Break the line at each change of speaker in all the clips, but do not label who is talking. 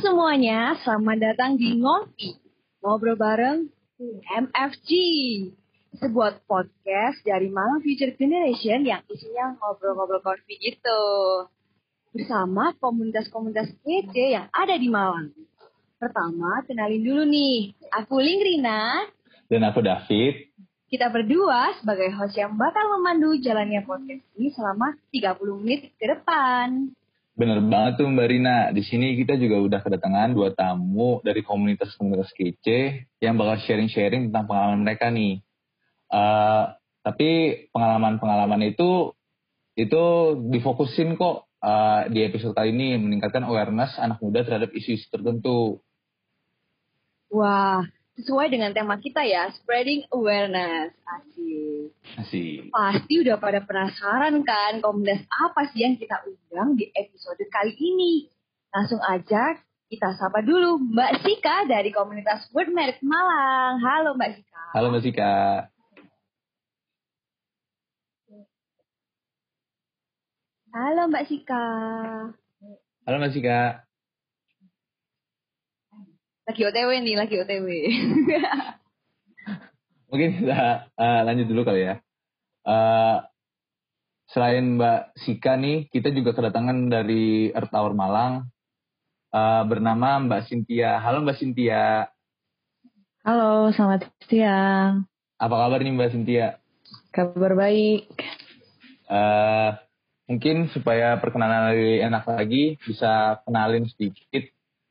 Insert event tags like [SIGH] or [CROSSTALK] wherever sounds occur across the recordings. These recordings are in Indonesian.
semuanya, selamat datang di Ngopi. Ngobrol bareng MFG. Sebuah podcast dari Malang Future Generation yang isinya ngobrol-ngobrol konfi gitu. Bersama komunitas-komunitas kece yang ada di Malang. Pertama, kenalin dulu nih. Aku Lingrina.
Dan aku David.
Kita berdua sebagai host yang bakal memandu jalannya podcast ini selama 30 menit ke depan.
Bener banget tuh Mbak Rina. Di sini kita juga udah kedatangan dua tamu dari komunitas-komunitas kece yang bakal sharing-sharing tentang pengalaman mereka nih. Uh, tapi pengalaman-pengalaman itu itu difokusin kok uh, di episode kali ini meningkatkan awareness anak muda terhadap isu-isu tertentu.
Wah, sesuai dengan tema kita ya, spreading awareness. Asik.
Asik.
Pasti udah pada penasaran kan komunitas apa sih yang kita undang di episode kali ini. Langsung aja kita sapa dulu Mbak Sika dari komunitas Word Merit Malang. Halo Mbak Sika.
Halo Mbak Sika.
Halo Mbak Sika.
Halo Mbak Sika.
Lagi OTW nih, lagi OTW. [LAUGHS]
Mungkin kita uh, lanjut dulu kali ya. Uh, selain Mbak Sika nih, kita juga kedatangan dari Earth Tower Malang uh, bernama Mbak Cynthia. Halo Mbak Cynthia.
Halo, selamat siang.
Apa kabar nih Mbak Cynthia?
Kabar baik.
Uh, mungkin supaya perkenalan lebih enak lagi, bisa kenalin sedikit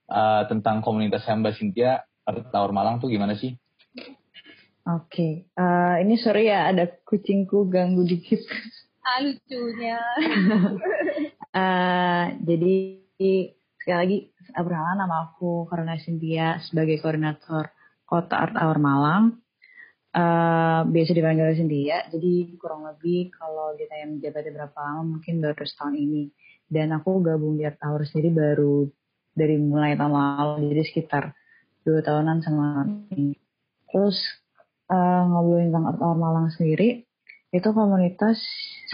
uh, tentang komunitas Mbak Cynthia Tower Malang tuh gimana sih?
Oke, okay. uh, ini sorry ya ada kucingku ganggu dikit.
Ah, lucunya.
uh, [LAUGHS] jadi sekali lagi perkenalan nama aku Karena Cynthia sebagai koordinator Kota Art Tower Malang. Uh, biasa dipanggil Cynthia, jadi kurang lebih kalau ditanya menjabatnya berapa lama mungkin baru setahun ini. Dan aku gabung di Art Tower sendiri baru dari mulai tahun lalu jadi sekitar dua tahunan sama ini. Terus uh, ngobrolin tentang Art Malang sendiri itu komunitas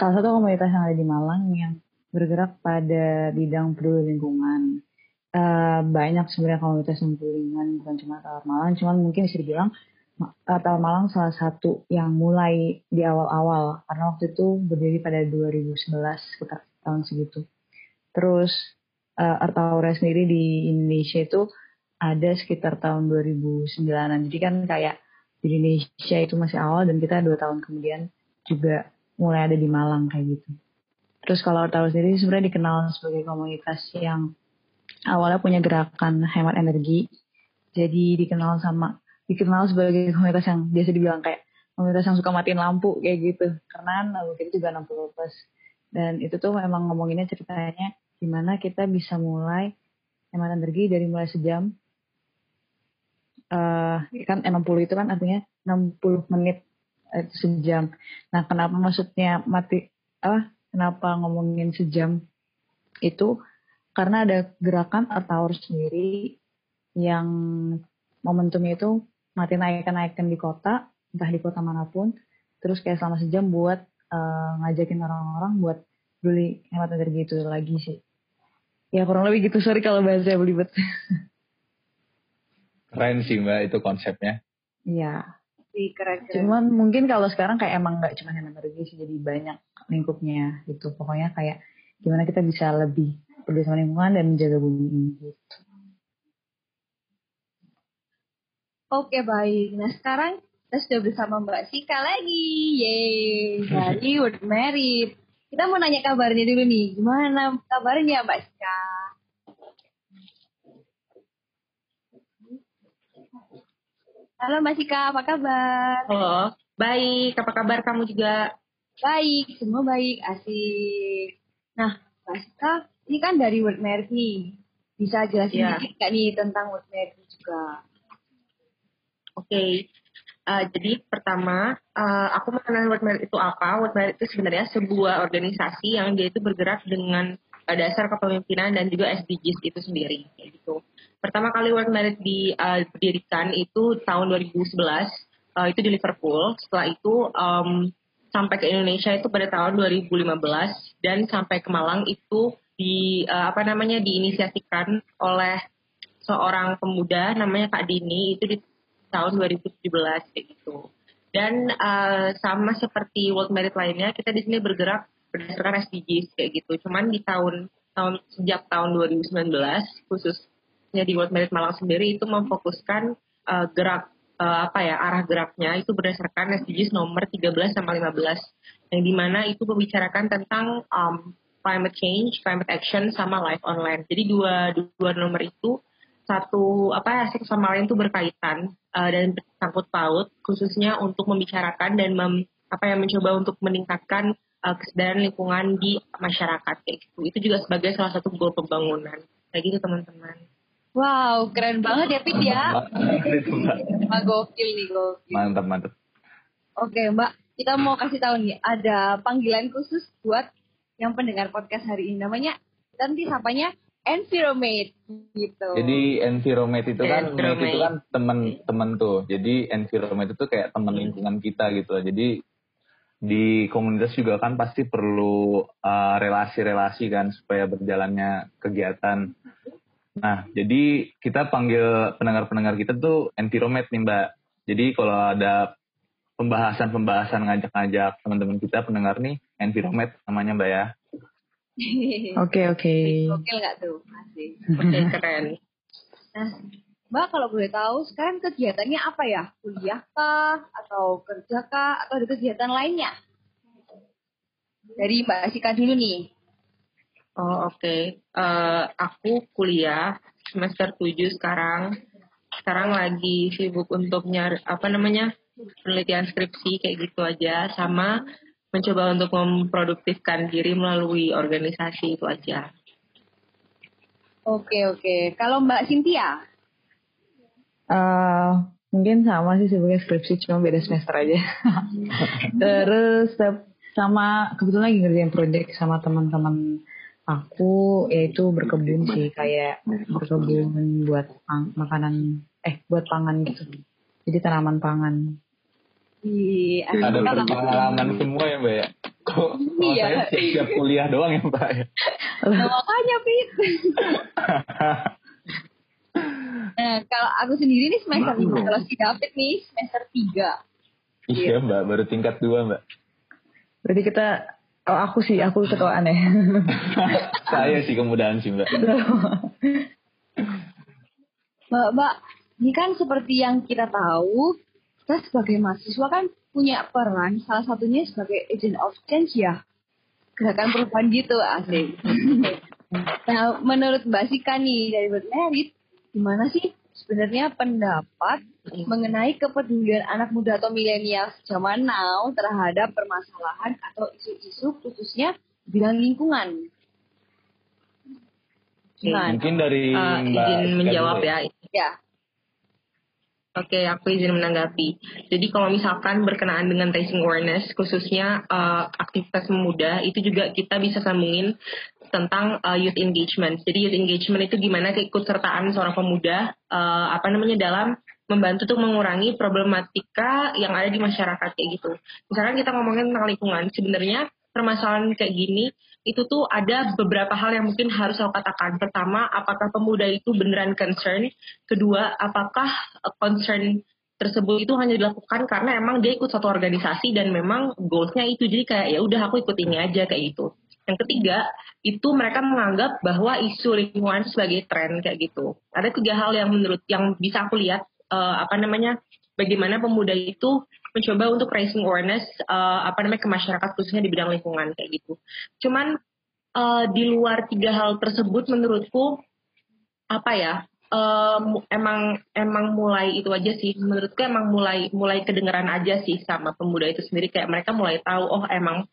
salah satu komunitas yang ada di Malang yang bergerak pada bidang peduli lingkungan. Uh, banyak sebenarnya komunitas peduli lingkungan bukan cuma Art Malang, cuman mungkin bisa dibilang Art Malang salah satu yang mulai di awal-awal karena waktu itu berdiri pada 2011 sekitar tahun segitu. Terus uh, Art Aura sendiri di Indonesia itu ada sekitar tahun 2009-an. Jadi kan kayak di Indonesia itu masih awal dan kita dua tahun kemudian juga mulai ada di Malang kayak gitu. Terus kalau Art Aura sendiri sebenarnya dikenal sebagai komunitas yang awalnya punya gerakan hemat energi. Jadi dikenal sama dikenal sebagai komunitas yang biasa dibilang kayak komunitas yang suka matiin lampu kayak gitu. Karena mungkin juga 60 plus. Dan itu tuh memang ngomonginnya ceritanya gimana kita bisa mulai hemat energi dari mulai sejam. Uh, kan 60 itu kan artinya 60 menit uh, sejam. Nah kenapa maksudnya mati apa kenapa ngomongin sejam itu? Karena ada gerakan atau sendiri yang momentumnya itu mati naikkan-naikkan di kota entah di kota mana pun. Terus kayak selama sejam buat uh, ngajakin orang-orang buat beli hemat energi itu lagi sih ya kurang lebih gitu. Sorry kalau bahasa belibet
keren sih mbak itu konsepnya.
Iya.
Keren, keren.
cuman mungkin kalau sekarang kayak emang nggak cuma yang energi sih jadi banyak lingkupnya gitu. Pokoknya kayak gimana kita bisa lebih peduli sama lingkungan dan menjaga bumi ini gitu.
Oke baik, nah sekarang kita sudah bersama Mbak Sika lagi, yeay, dari Word Merit. Kita mau nanya kabarnya dulu nih. Gimana kabarnya Mbak Sika? Halo Mbak Sika, apa kabar?
Halo, baik. Apa kabar kamu juga?
Baik, semua baik, asik. Nah, Mbak Sika, ini kan dari World nih. Bisa jelasin yeah. dikit gak nih tentang World Merit juga?
Oke, okay. Uh, jadi pertama, uh, aku mengenal World Merit itu apa. World Merit itu sebenarnya sebuah organisasi yang dia itu bergerak dengan uh, dasar kepemimpinan dan juga SDGs itu sendiri. Gitu. Pertama kali World Merit didirikan uh, itu tahun 2011, uh, itu di Liverpool. Setelah itu um, sampai ke Indonesia itu pada tahun 2015 dan sampai ke Malang itu di uh, apa namanya diinisiasikan oleh seorang pemuda namanya Kak Dini itu di tahun 2017 kayak gitu. Dan uh, sama seperti World Merit lainnya, kita di sini bergerak berdasarkan SDGs kayak gitu. Cuman di tahun tahun sejak tahun 2019 khususnya di World Merit Malang sendiri itu memfokuskan uh, gerak uh, apa ya arah geraknya itu berdasarkan SDGs nomor 13 sama 15 yang di mana itu membicarakan tentang um, climate change, climate action sama life online. Jadi dua dua nomor itu satu apa ya satu sama lain itu berkaitan uh, dan bersangkut paut khususnya untuk membicarakan dan mem, apa yang mencoba untuk meningkatkan uh, kesadaran lingkungan di masyarakat kayak gitu. Itu juga sebagai salah satu goal pembangunan. Kayak gitu teman-teman.
Wow, keren banget ya Pit ya. Mbak gokil nih gokil.
Mantap, mantap.
Oke Mbak, kita mau kasih tahu nih ada panggilan khusus buat yang pendengar podcast hari ini namanya nanti sapanya Enviromate gitu.
Jadi environment itu kan mate itu kan teman-teman tuh. Jadi environment itu kayak teman lingkungan kita gitu. Jadi di komunitas juga kan pasti perlu uh, relasi-relasi uh, kan supaya berjalannya kegiatan. Nah, jadi kita panggil pendengar-pendengar kita tuh environment nih Mbak. Jadi kalau ada pembahasan-pembahasan ngajak-ngajak teman-teman kita pendengar nih environment namanya Mbak ya.
Oke [LAUGHS] oke.
Oke nggak tuh? Masih.
Oke [LAUGHS] keren.
Nah, Mbak kalau boleh tahu sekarang kegiatannya apa ya? Kuliah kah? Atau kerja kah? Atau ada kegiatan lainnya? Dari Mbak Sika dulu nih.
Oh oke. Okay. Uh, eh, aku kuliah semester 7 sekarang. Sekarang lagi sibuk untuk nyari apa namanya penelitian skripsi kayak gitu aja sama mencoba untuk memproduktifkan diri melalui organisasi itu aja.
Oke oke. Kalau Mbak Cynthia?
Uh, mungkin sama sih sebagai skripsi cuma beda semester aja. [LAUGHS] Terus sama kebetulan lagi ngerjain project sama teman-teman aku yaitu berkebun sih kayak berkebun buat pang, makanan eh buat pangan gitu. Jadi tanaman pangan.
Iya. Ada pengalaman semua ya mbak ya. Kok iya. saya siap, kuliah doang ya mbak ya.
Nah, makanya Pit. [LAUGHS] Nah, kalau aku sendiri nih semester lima, kalau si David nih semester tiga.
Iya mbak, baru tingkat dua mbak.
Berarti kita, oh aku sih, aku ketua aneh. [LAUGHS]
Saya sih kemudahan sih mbak.
mbak, mbak, ini kan seperti yang kita tahu, kita sebagai mahasiswa kan punya peran, salah satunya sebagai agent of change ya. Gerakan perubahan gitu, asik. nah, menurut Mbak Sika nih, dari World Merit, gimana sih sebenarnya pendapat mengenai kepedulian anak muda atau milenial zaman now terhadap permasalahan atau isu-isu khususnya bidang lingkungan.
Gimana? Mungkin dari uh,
Mbak izin menjawab ya.
Ya.
Oke, aku izin menanggapi. Jadi kalau misalkan berkenaan dengan raising awareness, khususnya uh, aktivitas pemuda, itu juga kita bisa sambungin tentang uh, youth engagement. Jadi youth engagement itu gimana keikutsertaan seorang pemuda, uh, apa namanya dalam membantu untuk mengurangi problematika yang ada di masyarakat kayak gitu. Misalkan kita ngomongin tentang lingkungan, sebenarnya permasalahan kayak gini itu tuh ada beberapa hal yang mungkin harus saya katakan. Pertama, apakah pemuda itu beneran concern? Kedua, apakah eh, concern tersebut itu hanya dilakukan karena emang dia ikut satu organisasi dan memang goalsnya itu jadi kayak ya udah aku ikut ini aja kayak gitu. Yang ketiga, itu mereka menganggap bahwa isu lingkungan sebagai tren kayak gitu. Ada tiga hal yang menurut yang bisa aku lihat uh, apa namanya bagaimana pemuda itu mencoba untuk raising awareness uh, apa namanya ke masyarakat khususnya di bidang lingkungan kayak gitu. Cuman uh, di luar tiga hal tersebut menurutku apa ya uh, emang emang mulai itu aja sih menurutku emang mulai mulai kedengeran aja sih sama pemuda itu sendiri kayak mereka mulai tahu oh emang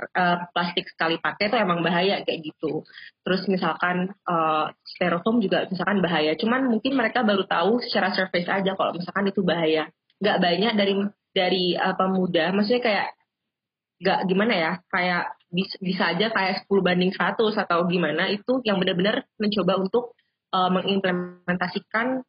uh, plastik sekali pakai itu emang bahaya kayak gitu. Terus misalkan uh, styrofoam juga misalkan bahaya. Cuman mungkin mereka baru tahu secara surface aja kalau misalkan itu bahaya. Gak banyak dari dari uh, pemuda maksudnya kayak gak gimana ya kayak bisa, bisa aja kayak 10 banding 100 atau gimana itu yang benar-benar mencoba untuk uh, mengimplementasikan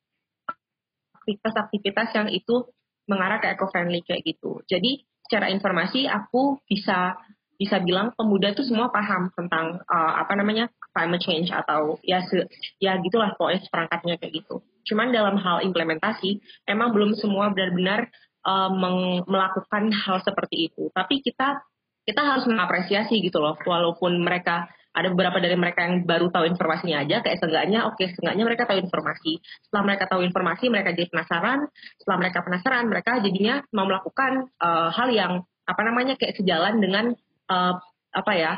aktivitas-aktivitas yang itu mengarah ke eco-friendly kayak gitu. Jadi secara informasi aku bisa bisa bilang pemuda tuh semua paham tentang uh, apa namanya climate change atau ya se, ya gitulah pokoknya perangkatnya kayak gitu. Cuman dalam hal implementasi emang belum semua benar-benar uh, melakukan hal seperti itu. Tapi kita kita harus mengapresiasi gitu loh, walaupun mereka ada beberapa dari mereka yang baru tahu informasinya aja, kayak seenggaknya, oke, okay, seenggaknya mereka tahu informasi. Setelah mereka tahu informasi, mereka jadi penasaran. Setelah mereka penasaran, mereka jadinya mau melakukan uh, hal yang apa namanya kayak sejalan dengan uh, apa ya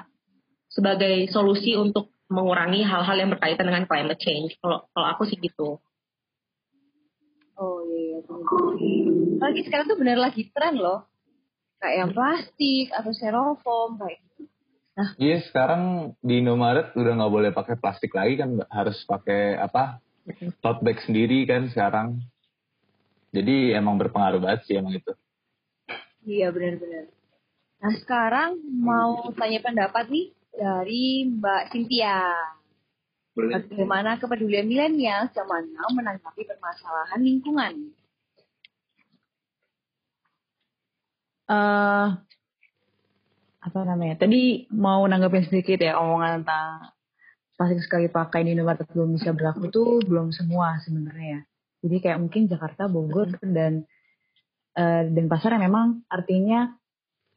sebagai solusi untuk mengurangi hal-hal yang berkaitan dengan climate change. Kalau kalau aku sih gitu.
Oh iya, iya. Lagi sekarang tuh bener lagi tren loh. Kayak yang plastik atau styrofoam kayak gitu.
Nah, iya sekarang di Indomaret udah nggak boleh pakai plastik lagi kan harus pakai apa tote bag sendiri kan sekarang. Jadi emang berpengaruh banget sih emang itu.
Iya benar-benar. Nah sekarang mau tanya pendapat nih dari Mbak Cynthia. Bagaimana kepedulian milenial zaman now menanggapi permasalahan lingkungan?
Uh, apa namanya? Tadi mau nanggapin sedikit ya omongan tentang plastik sekali pakai di Indomaret belum bisa berlaku tuh belum semua sebenarnya ya. Jadi kayak mungkin Jakarta Bogor dan uh, dan pasar yang memang artinya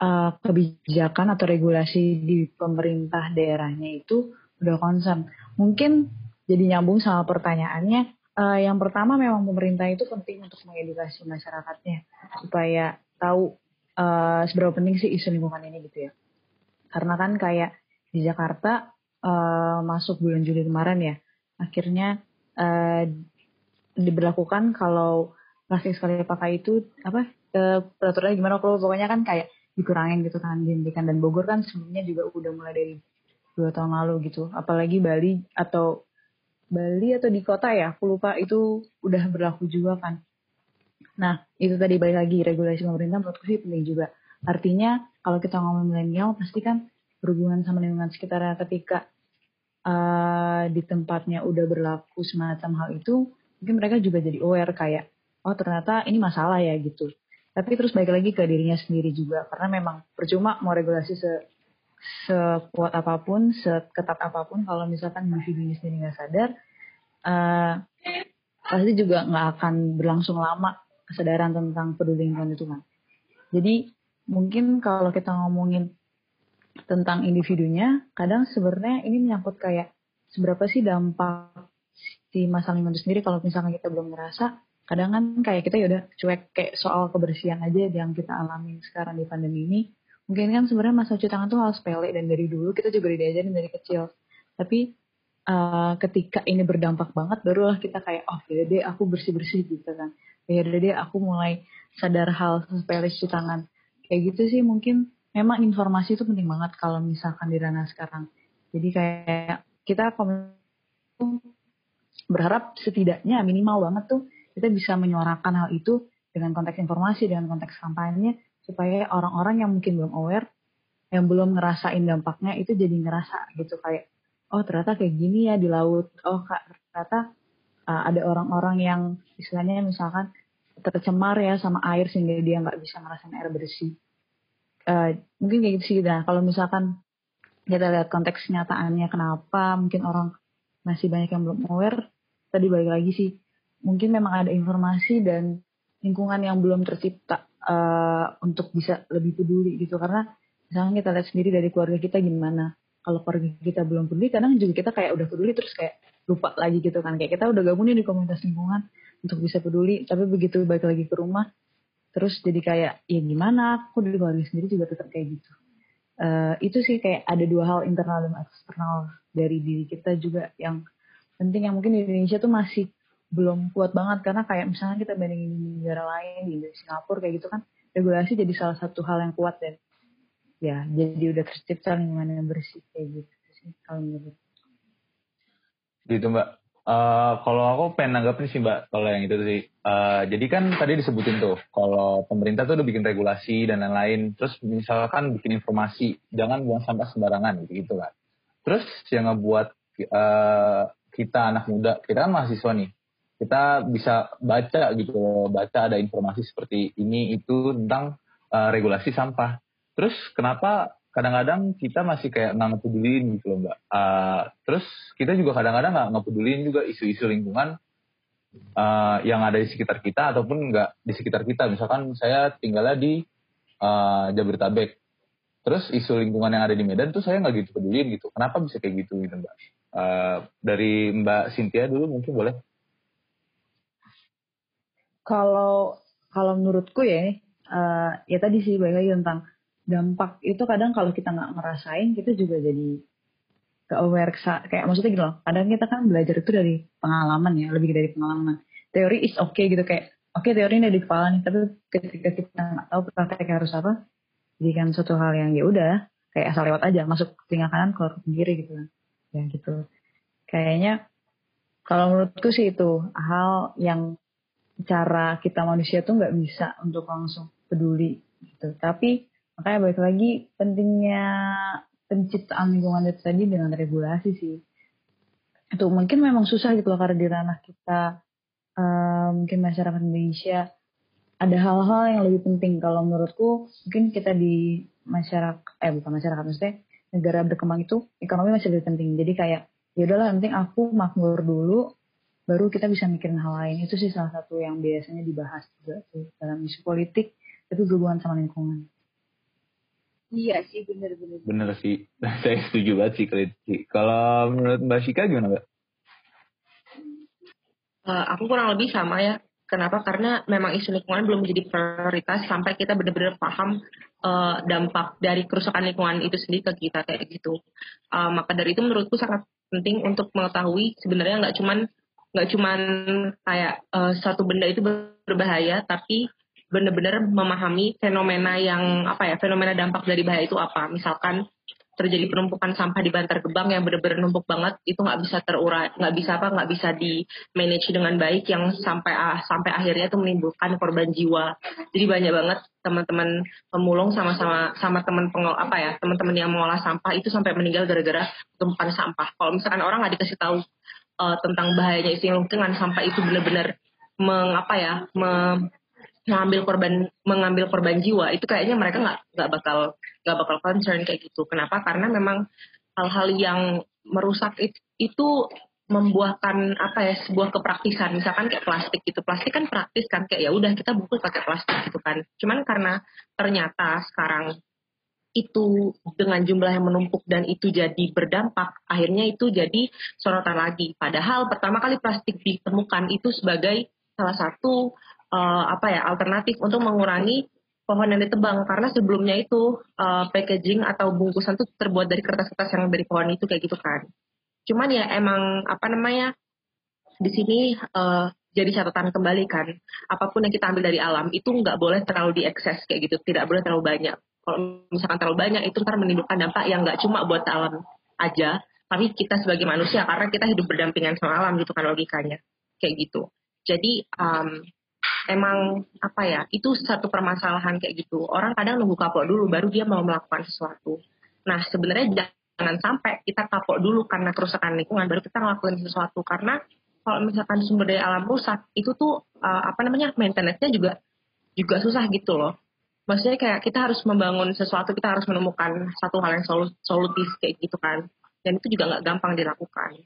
uh, kebijakan atau regulasi di pemerintah daerahnya itu udah concern mungkin jadi nyambung sama pertanyaannya uh, yang pertama memang pemerintah itu penting untuk mengedukasi masyarakatnya supaya tahu uh, seberapa penting sih isu lingkungan ini gitu ya. Karena kan kayak di Jakarta uh, masuk bulan Juli kemarin ya, akhirnya uh, diberlakukan kalau plastik sekali pakai itu apa uh, peraturannya gimana kalau pokoknya kan kayak dikurangin gitu kan dihentikan dan Bogor kan sebelumnya juga udah mulai dari dua tahun lalu gitu apalagi Bali atau Bali atau di kota ya aku lupa itu udah berlaku juga kan Nah, itu tadi balik lagi regulasi pemerintah menurutku sih penting juga. Artinya kalau kita ngomong milenial pasti kan berhubungan sama lingkungan sekitar ketika uh, di tempatnya udah berlaku semacam hal itu, mungkin mereka juga jadi aware kayak oh ternyata ini masalah ya gitu. Tapi terus balik lagi ke dirinya sendiri juga karena memang percuma mau regulasi se sekuat apa pun, seketat apa pun kalau misalkan individunya sendiri nggak sadar, uh, pasti juga nggak akan berlangsung lama kesadaran tentang peduli lingkungan itu kan. Jadi mungkin kalau kita ngomongin tentang individunya, kadang sebenarnya ini menyangkut kayak seberapa sih dampak si masalah lingkungan itu sendiri kalau misalkan kita belum ngerasa, kadang kan kayak kita yaudah cuek kayak soal kebersihan aja yang kita alami sekarang di pandemi ini. Mungkin kan sebenarnya masa cuci tangan tuh hal sepele dan dari dulu kita juga diajarin dari kecil. Tapi uh, ketika ini berdampak banget barulah kita kayak oh ya deh aku bersih bersih gitu kan. Ya deh aku mulai sadar hal sepele cuci tangan. Kayak gitu sih mungkin memang informasi itu penting banget kalau misalkan di ranah sekarang. Jadi kayak kita berharap setidaknya minimal banget tuh kita bisa menyuarakan hal itu dengan konteks informasi dengan konteks kampanye supaya orang-orang yang mungkin belum aware yang belum ngerasain dampaknya itu jadi ngerasa gitu kayak oh ternyata kayak gini ya di laut oh ternyata uh, ada orang-orang yang istilahnya misalkan tercemar ya sama air sehingga dia nggak bisa ngerasain air bersih. Uh, mungkin kayak gitu sih. Nah, kalau misalkan kita lihat konteks nyataannya kenapa mungkin orang masih banyak yang belum aware, tadi balik lagi sih, mungkin memang ada informasi dan lingkungan yang belum tercipta uh, untuk bisa lebih peduli gitu. Karena misalnya kita lihat sendiri dari keluarga kita gimana. Kalau keluarga kita belum peduli, kadang juga kita kayak udah peduli terus kayak lupa lagi gitu kan. Kayak kita udah gabung nih di komunitas lingkungan untuk bisa peduli. Tapi begitu balik lagi ke rumah terus jadi kayak ya gimana? Aku di keluarga sendiri juga tetap kayak gitu. Uh, itu sih kayak ada dua hal internal dan eksternal dari diri kita juga yang penting. Yang mungkin di Indonesia tuh masih belum kuat banget karena kayak misalnya kita bandingin di negara lain di Singapura kayak gitu kan regulasi jadi salah satu hal yang kuat dan ya jadi udah tercipta lingkungan yang bersih kayak gitu sih kalau menurut
Gitu mbak. Uh, kalau aku pengen nanggapin sih mbak kalau yang itu sih. Uh, jadi kan tadi disebutin tuh kalau pemerintah tuh udah bikin regulasi dan lain-lain. Terus misalkan bikin informasi jangan buang sampah sembarangan gitu gitu kan. Terus yang ngebuat uh, kita anak muda kita kan mahasiswa nih kita bisa baca gitu baca ada informasi seperti ini itu tentang uh, regulasi sampah. Terus kenapa kadang-kadang kita masih kayak nggak ngepedulin gitu loh mbak. Uh, terus kita juga kadang-kadang nggak ngepedulin juga isu-isu lingkungan uh, yang ada di sekitar kita ataupun nggak di sekitar kita. Misalkan saya tinggalnya di uh, Jabodetabek, terus isu lingkungan yang ada di Medan tuh saya nggak gitu pedulin gitu. Kenapa bisa kayak gitu gitu mbak? Uh, dari Mbak Cynthia dulu mungkin boleh.
Kalau kalau menurutku ya, uh, ya tadi sih balik lagi tentang dampak. Itu kadang kalau kita nggak ngerasain kita juga jadi ke aware kayak maksudnya gitu loh kadang kita kan belajar itu dari pengalaman ya lebih dari pengalaman. Teori is okay gitu kayak oke okay, teori ini di kepala nih tapi ketika kita nggak tahu praktek harus apa jadi kan suatu hal yang ya udah kayak asal lewat aja masuk telinga kanan keluar ke kiri gitu kan. Ya gitu. Kayaknya kalau menurutku sih itu hal yang cara kita manusia tuh nggak bisa untuk langsung peduli gitu. Tapi makanya balik lagi pentingnya penciptaan lingkungan itu tadi dengan regulasi sih. Itu mungkin memang susah gitu loh karena di ranah kita uh, mungkin masyarakat Indonesia ada hal-hal yang lebih penting. Kalau menurutku mungkin kita di masyarakat eh bukan masyarakat maksudnya negara berkembang itu ekonomi masih lebih penting. Jadi kayak ya udahlah penting aku makmur dulu baru kita bisa mikirin hal lain itu sih salah satu yang biasanya dibahas juga tuh dalam isu politik itu berhubungan sama lingkungan
Iya sih bener-bener.
Bener sih, [LAUGHS] saya setuju banget sih Kalau menurut Mbak Shika gimana Mbak?
Uh, aku kurang lebih sama ya. Kenapa? Karena memang isu lingkungan belum menjadi prioritas sampai kita benar-benar paham uh, dampak dari kerusakan lingkungan itu sendiri ke kita kayak gitu. Uh, maka dari itu menurutku sangat penting untuk mengetahui sebenarnya nggak cuman nggak cuman kayak uh, satu benda itu berbahaya, tapi benar-benar memahami fenomena yang apa ya fenomena dampak dari bahaya itu apa. Misalkan terjadi penumpukan sampah di Bantar Gebang yang benar-benar numpuk banget itu nggak bisa terurai nggak bisa apa nggak bisa di manage dengan baik yang sampai ah, sampai akhirnya itu menimbulkan korban jiwa. Jadi banyak banget teman-teman pemulung sama-sama sama teman pengol apa ya teman-teman yang mengolah sampah itu sampai meninggal gara-gara tumpukan sampah. Kalau misalkan orang nggak dikasih tahu uh, tentang bahayanya isi lingkungan sampah itu benar-benar mengapa ya me, mengambil korban mengambil korban jiwa itu kayaknya mereka nggak nggak bakal nggak bakal concern kayak gitu. Kenapa? Karena memang hal-hal yang merusak itu, itu membuahkan apa ya sebuah kepraktisan. Misalkan kayak plastik gitu. Plastik kan praktis kan kayak ya udah kita bungkus pakai plastik gitu kan. Cuman karena ternyata sekarang itu dengan jumlah yang menumpuk dan itu jadi berdampak akhirnya itu jadi sorotan lagi. Padahal pertama kali plastik ditemukan itu sebagai salah satu uh, apa ya alternatif untuk mengurangi pohon yang ditebang. Karena sebelumnya itu uh, packaging atau bungkusan itu terbuat dari kertas-kertas yang dari pohon itu kayak gitu kan. Cuman ya emang apa namanya di sini uh, jadi catatan kembali kan. Apa pun yang kita ambil dari alam itu nggak boleh terlalu diekses kayak gitu. Tidak boleh terlalu banyak kalau misalkan terlalu banyak itu ntar menimbulkan dampak yang nggak cuma buat alam aja tapi kita sebagai manusia karena kita hidup berdampingan sama alam gitu kan logikanya. Kayak gitu. Jadi um, emang apa ya itu satu permasalahan kayak gitu. Orang kadang nunggu kapok dulu baru dia mau melakukan sesuatu. Nah sebenarnya jangan sampai kita kapok dulu karena kerusakan lingkungan baru kita ngelakuin sesuatu. Karena kalau misalkan sumber daya alam rusak itu tuh uh, apa namanya maintenance-nya juga juga susah gitu loh maksudnya kayak kita harus membangun sesuatu kita harus menemukan satu hal yang solutif kayak gitu kan dan itu juga nggak gampang dilakukan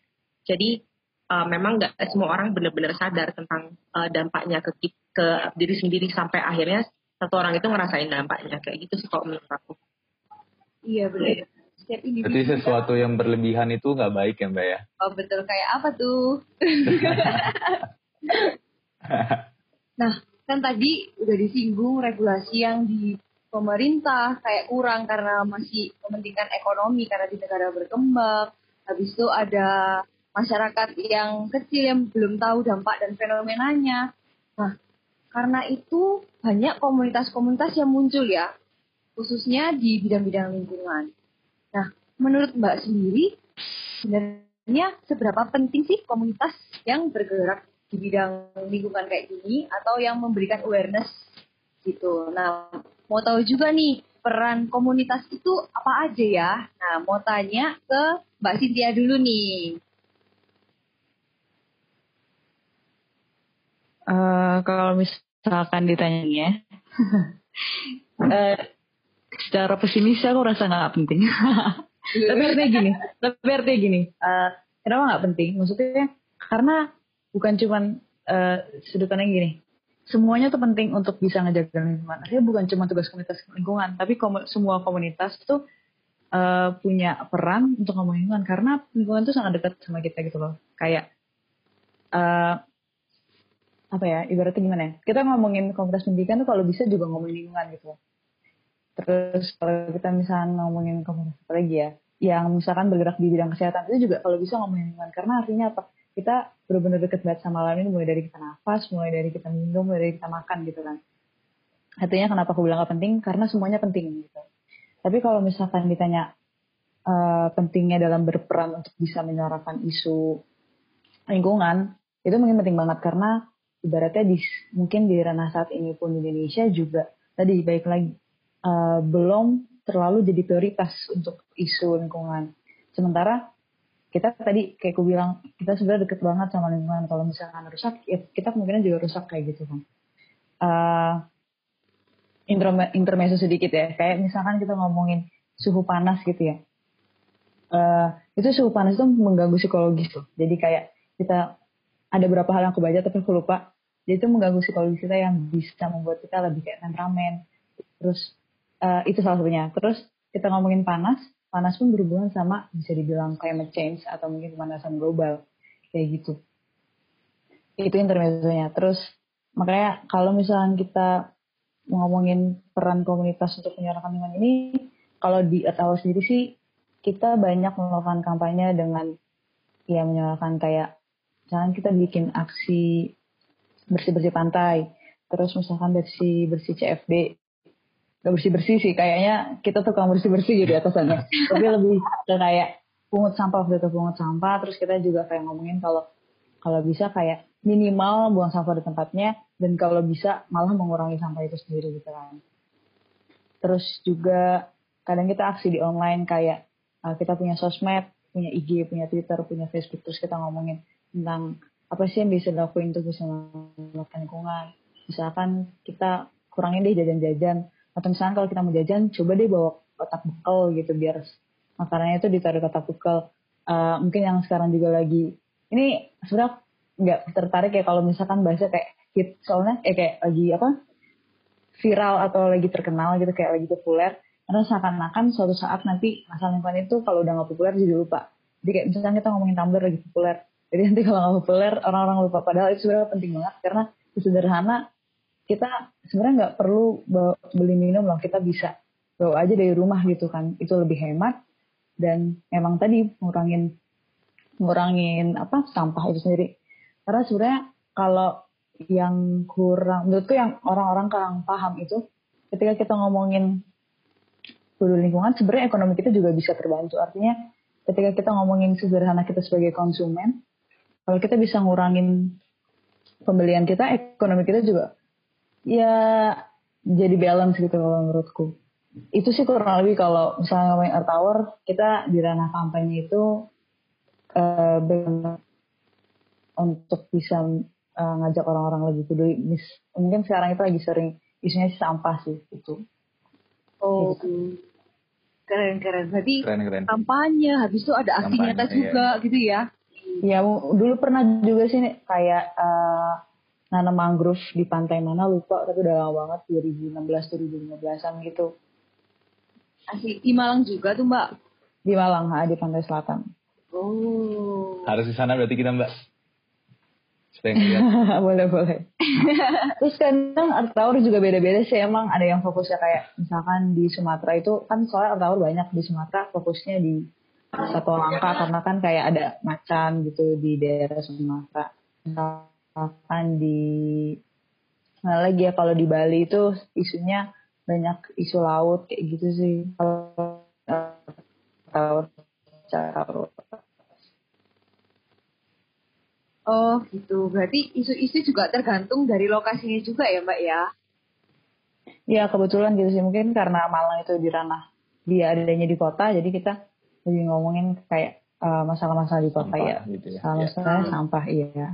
jadi uh, memang nggak semua orang benar-benar sadar tentang uh, dampaknya ke ke diri sendiri sampai akhirnya satu orang itu ngerasain dampaknya kayak gitu sih kalau menurut aku.
Iya benar.
Setiap Jadi sesuatu yang berlebihan itu nggak baik ya mbak ya?
Oh betul kayak apa tuh? [LAUGHS] [LAUGHS] nah kan tadi udah disinggung regulasi yang di pemerintah kayak kurang karena masih mementingkan ekonomi karena di negara berkembang. Habis itu ada masyarakat yang kecil yang belum tahu dampak dan fenomenanya. Nah, karena itu banyak komunitas-komunitas yang muncul ya, khususnya di bidang-bidang lingkungan. Nah, menurut Mbak sendiri, sebenarnya seberapa penting sih komunitas yang bergerak di bidang lingkungan kayak gini atau yang memberikan awareness gitu. Nah, mau tahu juga nih peran komunitas itu apa aja ya? Nah, mau tanya ke Mbak Cynthia dulu nih.
Uh, kalau misalkan ditanya uh, [LAUGHS] secara pesimis aku rasa nggak penting. tapi artinya gini, tapi artinya gini, uh, kenapa nggak penting? Maksudnya karena bukan cuman uh, sudut pandang gini, semuanya tuh penting untuk bisa ngejaga lingkungan. Artinya bukan cuma tugas komunitas lingkungan, tapi kom semua komunitas tuh uh, punya peran untuk ngomongin lingkungan. Karena lingkungan tuh sangat dekat sama kita gitu loh. Kayak uh, apa ya ibaratnya gimana ya? Kita ngomongin komunitas pendidikan tuh kalau bisa juga ngomongin lingkungan gitu terus kalau kita misalnya ngomongin komunitas apa lagi ya? Yang misalkan bergerak di bidang kesehatan itu juga kalau bisa ngomongin lingkungan. Karena artinya apa kita benar-benar deket banget sama alam ini mulai dari kita nafas mulai dari kita minum mulai dari kita makan gitu kan. Artinya kenapa aku bilang gak penting? Karena semuanya penting gitu. Tapi kalau misalkan ditanya uh, pentingnya dalam berperan untuk bisa menyuarakan isu lingkungan itu mungkin penting banget. Karena ibaratnya di mungkin di ranah saat ini pun di Indonesia juga tadi baik lagi uh, belum terlalu jadi prioritas untuk isu lingkungan. Sementara kita tadi kayak aku bilang kita sebenarnya deket banget sama lingkungan. Kalau misalkan rusak, ya kita kemungkinan juga rusak kayak gitu kan. Uh, intermezzo sedikit ya, kayak misalkan kita ngomongin suhu panas gitu ya. Uh, itu suhu panas itu mengganggu psikologis tuh. Jadi kayak kita ada beberapa hal yang aku baca tapi aku lupa jadi itu mengganggu psikologi kita yang bisa membuat kita lebih kayak temperamen terus uh, itu salah satunya terus kita ngomongin panas panas pun berhubungan sama bisa dibilang climate change atau mungkin pemanasan global kayak gitu itu intermezzonya terus makanya kalau misalnya kita ngomongin peran komunitas untuk menyuarakan lingkungan ini kalau di Earth sendiri sih kita banyak melakukan kampanye dengan ya menyuarakan kayak misalkan kita bikin aksi bersih-bersih pantai. Terus misalkan bersih-bersih CFD. Gak bersih-bersih sih, kayaknya kita tukang bersih-bersih jadi atasannya. [LAUGHS] Tapi lebih ke kayak pungut sampah, waktu itu pungut sampah. Terus kita juga kayak ngomongin kalau kalau bisa kayak minimal buang sampah di tempatnya dan kalau bisa malah mengurangi sampah itu sendiri gitu kan. Terus juga kadang kita aksi di online kayak uh, kita punya sosmed, punya IG, punya Twitter, punya Facebook terus kita ngomongin tentang apa sih yang bisa dilakuin untuk bisa menyelamatkan lingkungan misalkan kita kurangin deh jajan-jajan atau misalkan kalau kita mau jajan coba deh bawa kotak bekal gitu biar makanannya itu ditaruh kotak bekal. Uh, mungkin yang sekarang juga lagi. Ini sebenarnya nggak tertarik ya kalau misalkan bahasa kayak hit soalnya eh kayak lagi apa viral atau lagi terkenal gitu kayak lagi populer. Karena seakan-akan suatu saat nanti masalah lingkungan itu kalau udah nggak populer jadi lupa. Jadi kayak misalkan kita ngomongin tumbler lagi populer. Jadi nanti kalau nggak populer orang-orang lupa. Padahal itu sebenarnya penting banget karena sederhana kita sebenarnya nggak perlu beli minum loh. Kita bisa bawa aja dari rumah gitu kan. Itu lebih hemat dan emang tadi ngurangin ngurangin apa sampah itu sendiri. Karena sebenarnya kalau yang kurang menurutku yang orang-orang kurang paham itu ketika kita ngomongin peduli lingkungan sebenarnya ekonomi kita juga bisa terbantu artinya ketika kita ngomongin sederhana kita sebagai konsumen kalau kita bisa ngurangin pembelian kita, ekonomi kita juga ya jadi balance gitu kalau menurutku. Itu sih kurang lebih kalau misalnya ngomongin Earth Tower, kita di ranah kampanye itu uh, untuk bisa uh, ngajak orang-orang lebih peduli. Mis, mungkin sekarang itu lagi sering isunya sih sampah sih itu.
Oh, gitu. keren keren. Berarti keren, keren. kampanye, habis itu ada aksi nyata juga iya. gitu ya?
Ya dulu pernah juga sih nih, kayak uh, nanam mangrove di pantai mana lupa tapi udah lama banget 2016 2015an gitu.
Asli di Malang juga tuh Mbak.
Di Malang, ha, di pantai selatan.
Oh.
Harus di sana berarti kita Mbak. [LAUGHS]
boleh boleh. [LAUGHS] Terus kadang art tower juga beda-beda sih emang ada yang fokusnya kayak misalkan di Sumatera itu kan soalnya art tower banyak di Sumatera fokusnya di satu langkah karena kan kayak ada macan gitu di daerah Sumatera. Misalkan di mana lagi ya kalau di Bali itu isunya banyak isu laut kayak gitu sih. Kalau
Oh gitu, berarti isu-isu juga tergantung dari lokasinya juga ya Mbak ya?
Ya kebetulan gitu sih, mungkin karena Malang itu di ranah dia adanya di kota, jadi kita lebih ngomongin kayak uh, masalah-masalah di kota sampah, ya. Gitu ya. Masalah ya. sampah iya.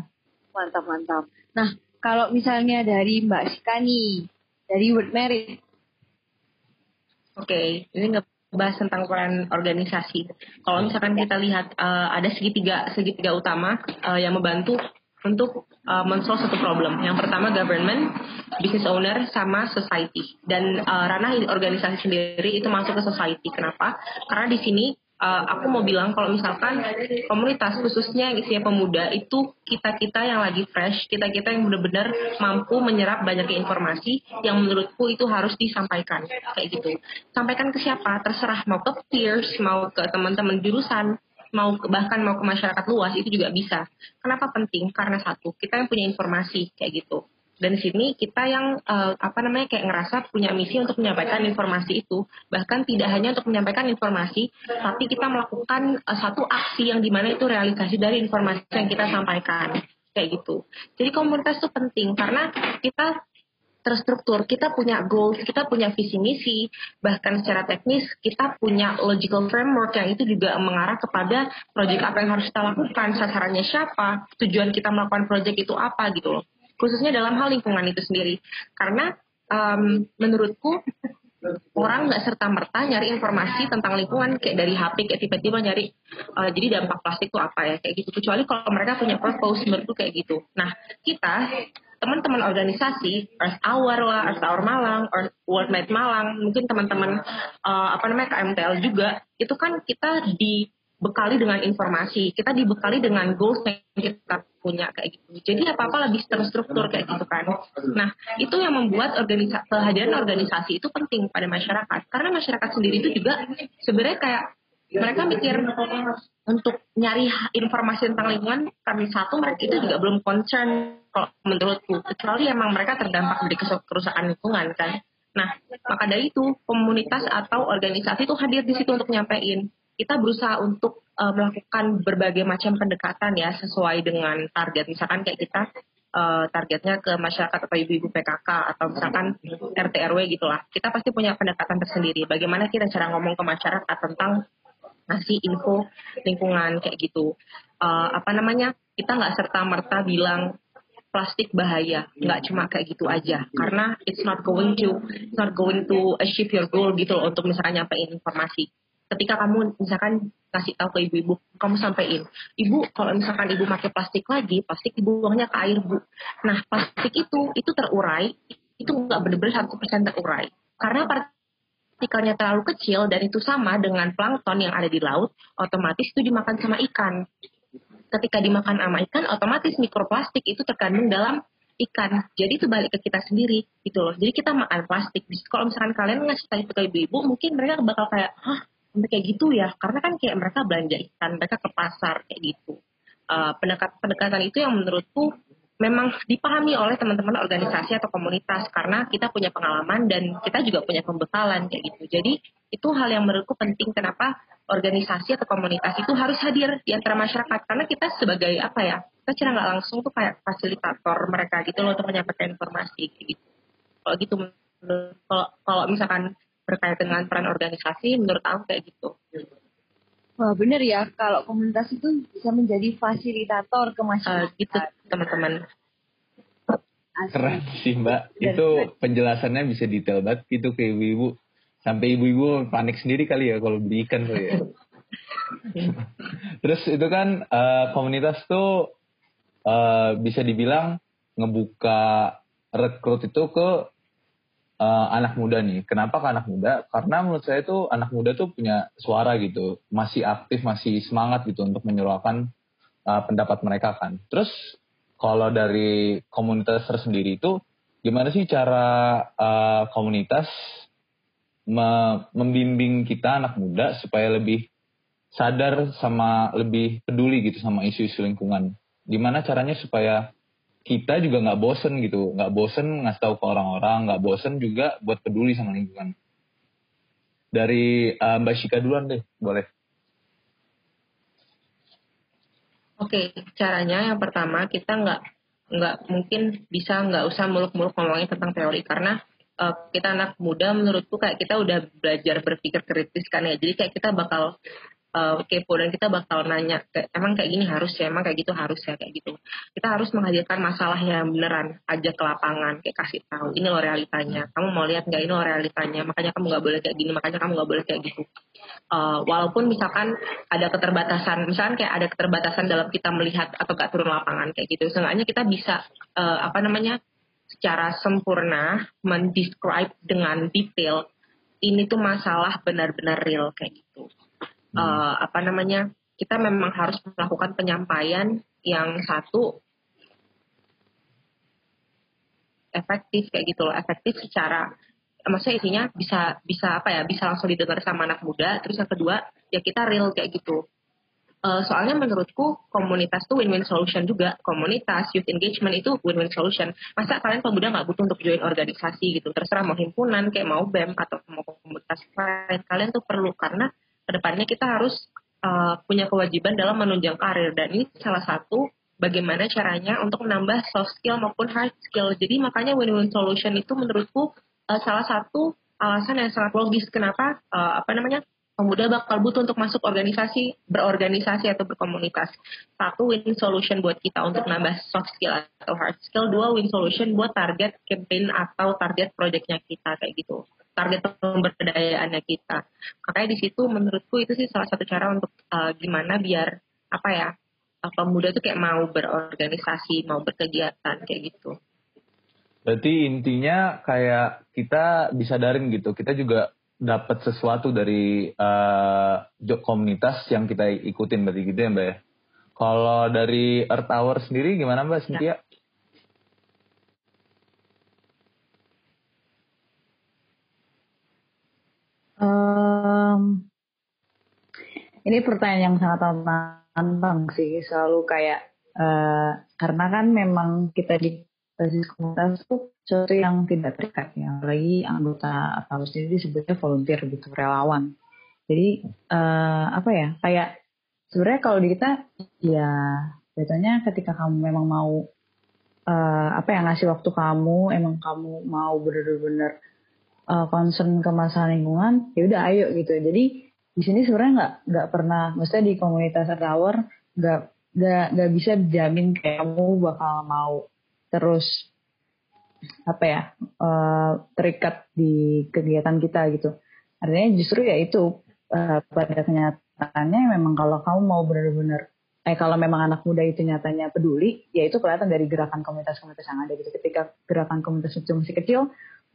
Mantap mantap. Nah kalau misalnya dari Mbak Sika nih dari Word Merit,
okay. ini ngebahas tentang peran organisasi. Kalau misalkan kita lihat uh, ada segitiga segitiga utama uh, yang membantu untuk uh, mensolve satu problem. Yang pertama government, business owner, sama society. Dan uh, ranah organisasi sendiri itu masuk ke society. Kenapa? Karena di sini uh, aku mau bilang kalau misalkan komunitas khususnya yang isinya pemuda itu kita kita yang lagi fresh, kita kita yang benar-benar mampu menyerap banyak informasi yang menurutku itu harus disampaikan kayak gitu. Sampaikan ke siapa? Terserah mau ke peers, mau ke teman-teman jurusan, mau ke, bahkan mau ke masyarakat luas itu juga bisa. Kenapa penting? Karena satu kita yang punya informasi kayak gitu dan sini kita yang uh, apa namanya kayak ngerasa punya misi untuk menyampaikan informasi itu. Bahkan tidak hanya untuk menyampaikan informasi tapi kita melakukan uh, satu aksi yang di mana itu realisasi dari informasi yang kita sampaikan. Kayak gitu. Jadi komunitas itu penting karena kita terstruktur, kita punya goals, kita punya visi misi, bahkan secara teknis kita punya logical framework yang itu juga mengarah kepada proyek apa yang harus kita lakukan, sasarannya siapa, tujuan kita melakukan proyek itu apa gitu loh khususnya dalam hal lingkungan itu sendiri. Karena um, menurutku orang nggak serta merta nyari informasi tentang lingkungan kayak dari HP kayak tiba-tiba nyari uh, jadi dampak plastik itu apa ya kayak gitu kecuali kalau mereka punya purpose menurutku kayak gitu. Nah kita teman-teman organisasi Earth Hour lah, Earth Hour Malang, or World Night Malang, mungkin teman-teman uh, apa namanya KMTL juga, itu kan kita dibekali dengan informasi, kita dibekali dengan goals yang kita punya kayak gitu. Jadi apa-apa lebih terstruktur kayak gitu kan. Nah, itu yang membuat organisasi kehadiran organisasi itu penting pada masyarakat. Karena masyarakat sendiri itu juga sebenarnya kayak mereka mikir untuk nyari informasi tentang lingkungan karena satu mereka itu juga belum concern kalau menurutku kecuali emang mereka terdampak dari kerusakan lingkungan kan nah maka dari itu komunitas atau organisasi itu hadir di situ untuk nyampein kita berusaha untuk uh, melakukan berbagai macam pendekatan ya sesuai dengan target. Misalkan kayak kita uh, targetnya ke masyarakat atau ibu-ibu PKK atau misalkan RT RW gitulah. Kita pasti punya pendekatan tersendiri. Bagaimana kita cara ngomong ke masyarakat tentang ngasih info lingkungan kayak gitu. Uh, apa namanya? Kita nggak serta merta bilang plastik bahaya nggak cuma kayak gitu aja karena it's not going to it's not going to achieve your goal gitu loh untuk misalkan nyampein informasi ketika kamu misalkan kasih tahu ke ibu-ibu, kamu sampaikan, ibu kalau misalkan ibu pakai plastik lagi, plastik ibu buangnya ke air bu. Nah plastik itu itu terurai, itu nggak benar-benar satu persen terurai, karena partikelnya terlalu kecil dan itu sama dengan plankton yang ada di laut, otomatis itu dimakan sama ikan. Ketika dimakan sama ikan, otomatis mikroplastik itu terkandung dalam ikan. Jadi itu balik ke kita sendiri gitu loh. Jadi kita makan plastik. Kalau misalkan kalian ngasih tahu ke ibu-ibu, mungkin mereka bakal kayak, hah sampai kayak gitu ya. Karena kan kayak mereka belanja ikan mereka ke pasar kayak gitu. Uh, pendekat pendekatan itu yang menurutku memang dipahami oleh teman-teman organisasi atau komunitas. Karena kita punya pengalaman dan kita juga punya pembekalan kayak gitu. Jadi itu hal yang menurutku penting kenapa organisasi atau komunitas itu harus hadir di antara masyarakat. Karena kita sebagai apa ya kita cara nggak langsung tuh kayak fasilitator mereka gitu loh untuk menyampaikan informasi gitu. Kalau gitu kalau kalau misalkan berkait dengan peran organisasi menurut aku kayak gitu.
Wah bener ya kalau komunitas itu bisa menjadi fasilitator ke masyarakat. Uh,
gitu teman-teman.
Keren sih mbak, Dan itu penjelasannya bisa detail banget gitu ke ibu-ibu. Sampai ibu-ibu panik sendiri kali ya kalau beli ikan kali ya. [LAUGHS] Terus itu kan uh, komunitas tuh uh, bisa dibilang ngebuka rekrut itu ke uh, anak muda nih. Kenapa ke anak muda? Karena menurut saya tuh anak muda tuh punya suara gitu, masih aktif, masih semangat gitu untuk menyuarakan uh, pendapat mereka kan. Terus kalau dari komunitas tersendiri itu gimana sih cara uh, komunitas me membimbing kita anak muda supaya lebih sadar sama lebih peduli gitu sama isu-isu lingkungan. Gimana caranya supaya kita juga nggak bosen gitu. Nggak bosen ngasih tahu ke orang-orang nggak bosen juga buat peduli sama lingkungan. Dari uh, Mbak Shika duluan deh boleh.
Oke, caranya yang pertama kita nggak nggak mungkin bisa nggak usah muluk-muluk ngomongin tentang teori. Karena uh, kita anak muda menurutku kayak kita udah belajar berpikir kritis kan ya. Jadi kayak kita bakal uh, kepo dan kita bakal nanya emang kayak gini harus ya? Emang kayak gitu harus ya? Kayak gitu. Kita harus menghadirkan masalah yang beneran aja ke lapangan kayak kasih tahu ini loh realitanya. Kamu mau lihat nggak ini loh realitanya? Makanya kamu nggak boleh kayak gini makanya kamu nggak boleh kayak gitu. Uh, walaupun misalkan ada keterbatasan misalkan kayak ada keterbatasan dalam kita melihat atau gak turun lapangan kayak gitu. Seenggaknya kita bisa uh, apa namanya secara sempurna mendescribe dengan detail ini tuh masalah benar-benar real kayak gitu uh, apa namanya kita memang harus melakukan penyampaian yang satu efektif kayak gitu loh. Efektif secara maksudnya isinya bisa bisa apa ya bisa langsung didengar sama anak muda. Terus yang kedua ya kita real kayak gitu. Uh, soalnya menurutku komunitas tuh win-win solution juga. Komunitas youth engagement itu win-win solution. Masa kalian pemuda nggak butuh untuk join organisasi gitu? Terserah mau himpunan kayak mau bem atau mau komunitas lain. Kalian tuh perlu karena ke depannya kita harus uh, punya kewajiban dalam menunjang karir dan ini salah satu bagaimana caranya untuk menambah soft skill maupun hard skill. Jadi makanya win-win solution itu menurutku uh, salah satu alasan yang sangat logis kenapa uh, apa namanya pemuda bakal butuh untuk masuk organisasi, berorganisasi atau berkomunitas. Satu win solution buat kita untuk nambah soft skill atau hard skill. Dua win solution buat target campaign atau target projectnya kita kayak gitu target pemberdayaannya kita. Makanya di situ menurutku itu sih salah satu cara untuk uh, gimana biar apa ya pemuda tuh kayak mau berorganisasi, mau berkegiatan kayak gitu.
Berarti intinya kayak kita bisa daring gitu. Kita juga dapat sesuatu dari uh, komunitas yang kita ikutin berarti gitu ya Mbak ya. Kalau dari Earth Hour sendiri gimana Mbak Cynthia? Ya.
Um, ini pertanyaan yang sangat tantang sih, selalu kayak uh, karena kan memang kita di basis komunitas tuh sesuatu yang tidak terikat ya, lagi anggota atau sendiri disebutnya volunteer gitu, relawan. Jadi uh, apa ya, kayak sebenarnya kalau di kita ya biasanya ketika kamu memang mau uh, apa ya ngasih waktu kamu, emang kamu mau benar-benar uh, concern ke masalah lingkungan ya udah ayo gitu. Jadi di sini sebenarnya nggak nggak pernah maksudnya di komunitas tower nggak nggak nggak bisa jamin kamu bakal mau terus apa ya uh, terikat di kegiatan kita gitu. Artinya justru ya itu uh, pada kenyataannya memang kalau kamu mau benar-benar eh kalau memang anak muda itu nyatanya peduli ya itu kelihatan dari gerakan komunitas-komunitas yang ada gitu. Ketika gerakan komunitas itu masih kecil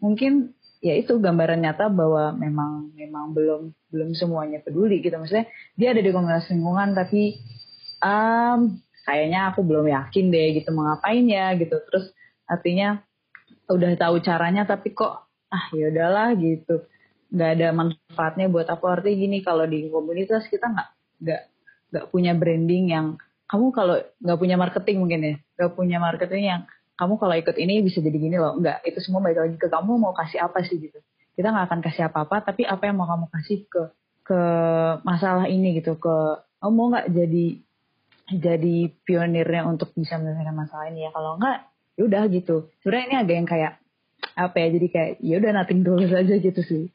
mungkin ya itu gambaran nyata bahwa memang memang belum belum semuanya peduli gitu. Maksudnya dia ada di komunitas lingkungan tapi um, kayaknya aku belum yakin deh gitu mau ngapain ya gitu. Terus artinya udah tahu caranya tapi kok ah ya udahlah gitu. Nggak ada manfaatnya buat aku. Artinya gini kalau di komunitas kita nggak nggak nggak punya branding yang kamu kalau nggak punya marketing mungkin ya nggak punya marketing yang kamu kalau ikut ini bisa jadi gini loh. Enggak, itu semua balik lagi ke kamu mau kasih apa sih gitu. Kita nggak akan kasih apa-apa, tapi apa yang mau kamu kasih ke ke masalah ini gitu, ke kamu mau nggak jadi jadi pionirnya untuk bisa menyelesaikan masalah ini ya. Kalau enggak, ya udah gitu. Sebenarnya ini agak yang kayak apa ya? Jadi kayak ya udah nating dulu saja gitu sih.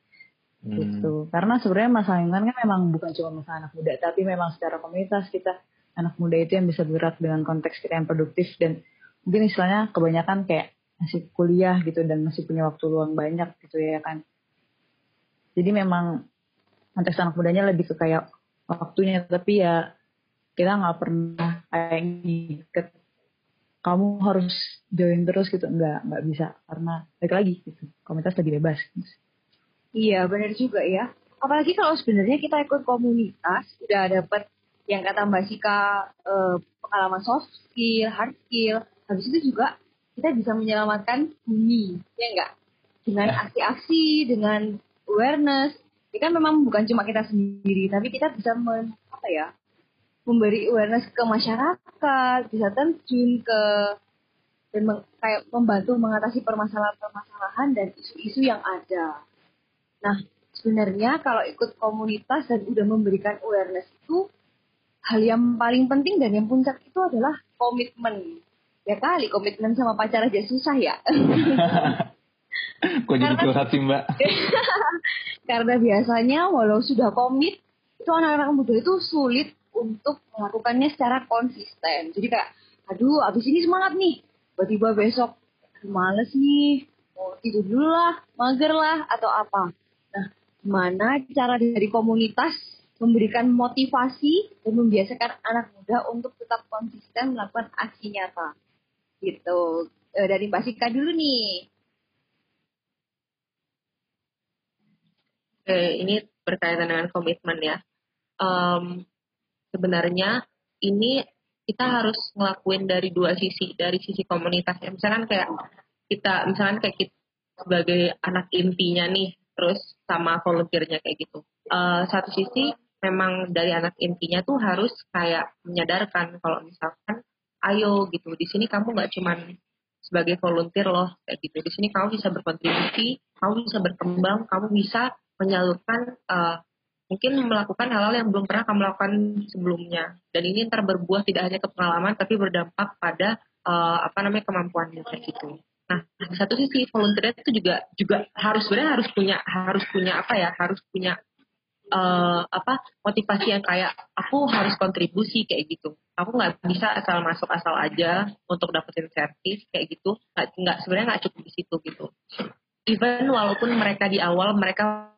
Hmm. Gitu. Karena sebenarnya masalah lingkungan kan memang bukan cuma masalah anak muda, tapi memang secara komunitas kita anak muda itu yang bisa bergerak dengan konteks kita yang produktif dan mungkin istilahnya kebanyakan kayak masih kuliah gitu dan masih punya waktu luang banyak gitu ya kan. Jadi memang konteks anak mudanya lebih ke kayak waktunya. Tapi ya kita nggak pernah kayak ngikat kamu harus join terus gitu. Nggak nggak bisa. Karena balik lagi gitu komunitas lebih bebas.
Iya benar juga ya. Apalagi kalau sebenarnya kita ikut komunitas udah dapet yang kata Mbak Sika eh, pengalaman soft skill hard skill habis itu juga kita bisa menyelamatkan bumi ya enggak dengan ya. aksi-aksi dengan awareness ini kan memang bukan cuma kita sendiri tapi kita bisa men, apa ya memberi awareness ke masyarakat bisa terjun ke dan meng, kayak membantu mengatasi permasalahan-permasalahan dan isu-isu yang ada. Nah, sebenarnya kalau ikut komunitas dan udah memberikan awareness itu hal yang paling penting dan yang puncak itu adalah komitmen ya kali komitmen sama pacar aja susah ya. [LAUGHS]
Kok jadi curhat sih mbak? [LAUGHS]
Karena biasanya walau sudah komit, itu anak-anak muda itu sulit untuk melakukannya secara konsisten. Jadi kayak, aduh abis ini semangat nih, tiba-tiba besok males nih, mau tidur dulu lah, mager lah, atau apa. Nah, gimana cara dari komunitas memberikan motivasi dan membiasakan anak muda untuk tetap konsisten melakukan aksi nyata. Gitu. E, dari Mbak Sika dulu nih.
Oke, ini berkaitan dengan komitmen ya. Um, sebenarnya ini kita harus ngelakuin dari dua sisi, dari sisi komunitas. Ya, misalkan kayak kita, misalkan kayak kita sebagai anak intinya nih, terus sama volunteernya kayak gitu. Uh, satu sisi memang dari anak intinya tuh harus kayak menyadarkan kalau misalkan ayo gitu. Di sini kamu nggak cuman sebagai volunteer loh kayak gitu. Di sini kamu bisa berkontribusi kamu bisa berkembang kamu bisa menyalurkan uh, mungkin melakukan hal-hal yang belum pernah kamu lakukan sebelumnya. Dan ini ntar berbuah tidak hanya ke pengalaman tapi berdampak pada uh, apa namanya kemampuanmu kayak gitu. Nah di satu sisi volunteer itu juga juga harus sebenarnya harus punya harus punya apa ya? Harus punya uh, apa motivasi yang kayak aku harus kontribusi kayak gitu. Aku nggak bisa asal masuk asal aja untuk dapetin servis kayak gitu. Nggak nggak sebenarnya nggak cukup di situ gitu. Even walaupun mereka di awal mereka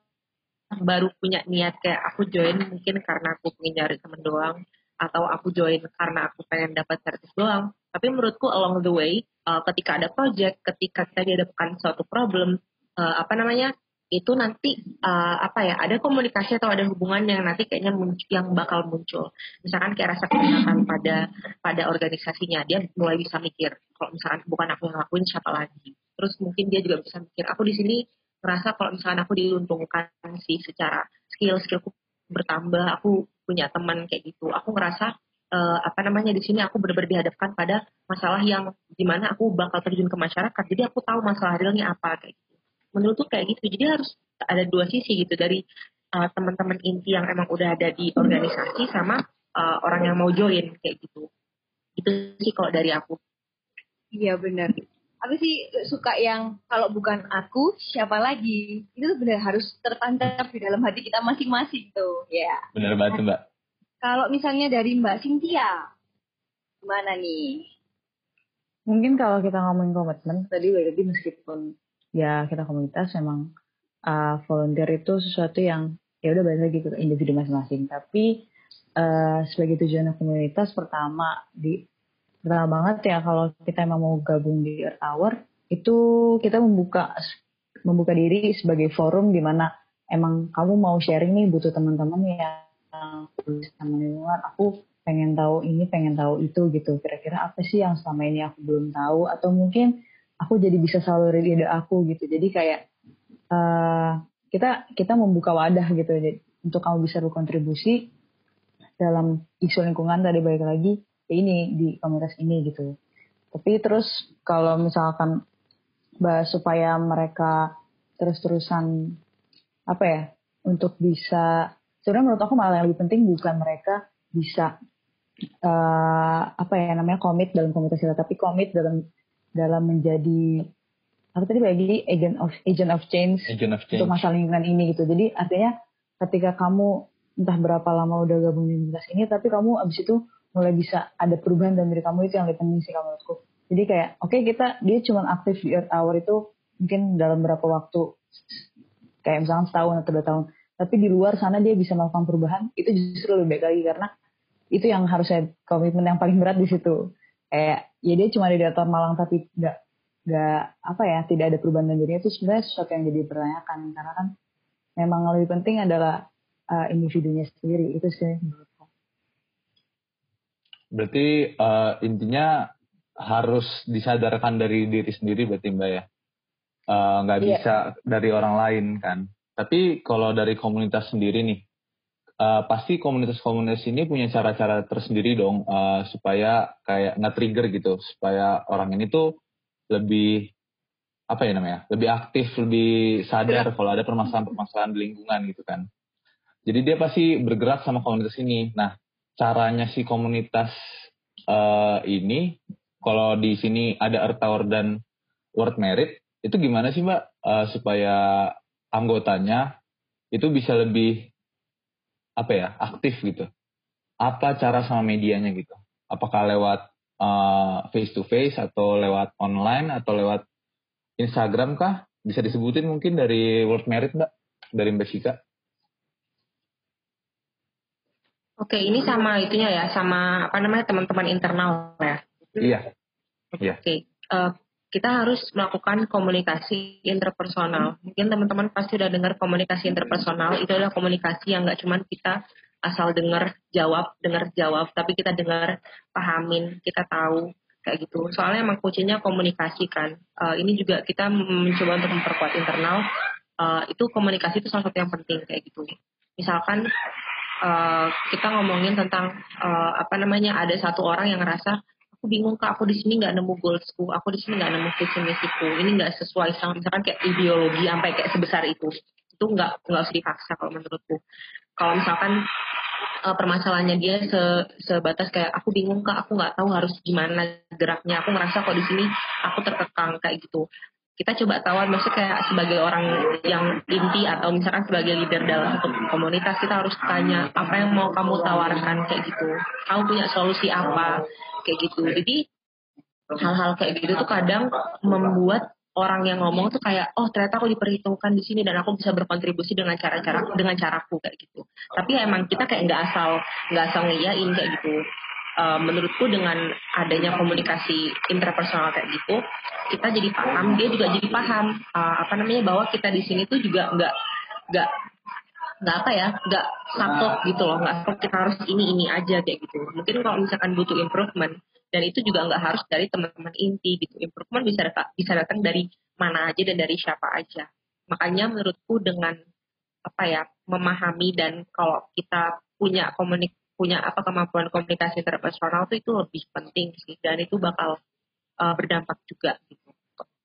baru punya niat kayak aku join mungkin karena aku pengen nyari temen doang atau aku join karena aku pengen dapat servis doang. Tapi menurutku along the way uh, ketika ada project ketika kita dihadapkan suatu problem uh, apa namanya itu nanti uh, apa ya ada komunikasi atau ada hubungan yang nanti kayaknya yang bakal muncul. Misalkan kayak rasa kedekatan pada pada organisasinya dia mulai bisa mikir kalau misalkan bukan aku yang lakuin siapa lagi? Terus mungkin dia juga bisa mikir aku di sini merasa kalau misalkan aku diuntungkan sih secara skill skillku bertambah aku punya teman kayak gitu. Aku ngerasa uh, apa namanya di sini aku benar-benar dihadapkan pada masalah yang gimana aku bakal terjun ke masyarakat. Jadi aku tahu masalah realnya apa kayak gitu menurutku kayak gitu. Jadi harus ada dua sisi gitu dari uh, teman-teman inti yang emang udah ada di organisasi sama uh, orang yang mau join kayak gitu. Itu sih kalau dari aku.
Iya benar aku sih suka yang kalau bukan aku siapa lagi? Itu benar harus tertancap di dalam hati kita masing-masing tuh ya.
Benar banget mbak.
Kalau misalnya dari mbak Cynthia gimana nih?
Mungkin kalau kita ngomongin komitmen tadi lagi meskipun ya kita komunitas memang uh, volunteer itu sesuatu yang ya udah balik lagi ke individu masing-masing. Tapi uh, sebagai tujuan komunitas pertama di pertama banget ya kalau kita emang mau gabung di Earth Hour itu kita membuka membuka diri sebagai forum di mana emang kamu mau sharing nih butuh teman-teman yang sama lingkungan aku pengen tahu ini pengen tahu itu gitu. Kira-kira apa sih yang selama ini aku belum tahu? Atau mungkin aku jadi bisa salurin ide aku gitu. Jadi kayak uh, kita kita membuka wadah gitu. Jadi untuk kamu bisa berkontribusi dalam isu lingkungan tadi balik lagi ya ini di komunitas ini gitu. Tapi terus kalau misalkan bahas supaya mereka terus-terusan apa ya untuk bisa sebenarnya menurut aku malah yang lebih penting bukan mereka bisa uh, apa ya namanya komit dalam komunitas kita tapi komit dalam dalam menjadi apa tadi lagi agent of agent of change,
agent of change.
untuk masalah lingkungan ini gitu. Jadi artinya ketika kamu entah berapa lama udah gabung di komunitas ini, tapi kamu abis itu mulai bisa ada perubahan dalam diri kamu itu yang lebih penting sih kamu menurutku. Jadi kayak oke okay, kita dia cuma aktif di Earth Hour itu mungkin dalam berapa waktu kayak misalnya setahun atau dua tahun. Tapi di luar sana dia bisa melakukan perubahan itu justru lebih baik lagi karena itu yang harusnya komitmen yang paling berat di situ kayak ya dia cuma di datar Malang tapi nggak nggak apa ya tidak ada perubahan dan dirinya itu sebenarnya sesuatu yang jadi pertanyakan karena kan memang lebih penting adalah uh, individunya sendiri itu sih menurutku.
Berarti uh, intinya harus disadarkan dari diri sendiri berarti mbak ya nggak uh, bisa dari orang lain kan. Tapi kalau dari komunitas sendiri nih uh, pasti komunitas-komunitas ini punya cara-cara tersendiri dong uh, supaya kayak nge-trigger gitu supaya orang ini tuh lebih apa ya namanya lebih aktif lebih sadar kalau ada permasalahan-permasalahan di lingkungan gitu kan. Jadi dia pasti bergerak sama komunitas ini. Nah caranya si komunitas uh, ini kalau di sini ada Earth Tower dan World Merit itu gimana sih mbak? Uh, supaya anggotanya itu bisa lebih apa ya aktif gitu apa cara sama medianya gitu apakah lewat uh, face to face atau lewat online atau lewat Instagram kah bisa disebutin mungkin dari World Merit mbak dari Mbak Shika
Oke, ini sama itunya ya, sama apa namanya teman-teman internal ya.
Iya. Iya.
Oke, uh, kita harus melakukan komunikasi interpersonal. Mungkin teman-teman pasti udah dengar komunikasi interpersonal. Itu adalah komunikasi yang nggak cuma kita asal dengar jawab, dengar jawab, tapi kita dengar, pahamin, kita tahu kayak gitu. Soalnya emang kuncinya komunikasi kan. Uh, ini juga kita mencoba untuk memperkuat internal. Uh, itu komunikasi itu salah satu yang penting kayak gitu. Misalkan uh, kita ngomongin tentang uh, apa namanya ada satu orang yang ngerasa aku bingung kak. Aku di sini nggak nemu goalsku. Aku di sini nggak nemu visi misiku. Ini nggak sesuai sama misalkan kayak ideologi sampai kayak sebesar itu. Itu nggak nggak usah dipaksa kalau menurutku. Kalau misalkan uh, permasalahannya dia se sebatas kayak aku bingung kak. Aku nggak tahu harus gimana geraknya. Aku merasa kok di sini aku terkekang kayak gitu. Kita coba tawar maksudnya kayak sebagai orang yang inti atau misalkan sebagai leader dalam komunitas kita harus tanya apa yang mau kamu tawarkan? Kayak gitu. Kamu punya solusi apa kayak gitu. Jadi hal-hal kayak gitu tuh kadang membuat orang yang ngomong tuh kayak oh ternyata aku diperhitungkan di sini dan aku bisa berkontribusi dengan cara-cara dengan caraku kayak gitu. Tapi emang kita kayak nggak asal nggak asal ngiyain kayak gitu. Uh, menurutku dengan adanya komunikasi interpersonal kayak gitu kita jadi paham dia juga jadi paham uh, apa namanya bahwa kita di sini tuh juga nggak nggak nggak apa ya nggak saklek gitu loh nggak saklek kita harus ini ini aja kayak gitu mungkin kalau misalkan butuh improvement dan itu juga nggak harus dari teman-teman inti gitu improvement bisa datang bisa datang dari mana aja dan dari siapa aja makanya menurutku dengan apa ya memahami dan kalau kita punya komunik punya apa kemampuan komunikasi interpersonal itu itu lebih penting sih dan itu bakal uh, berdampak juga gitu.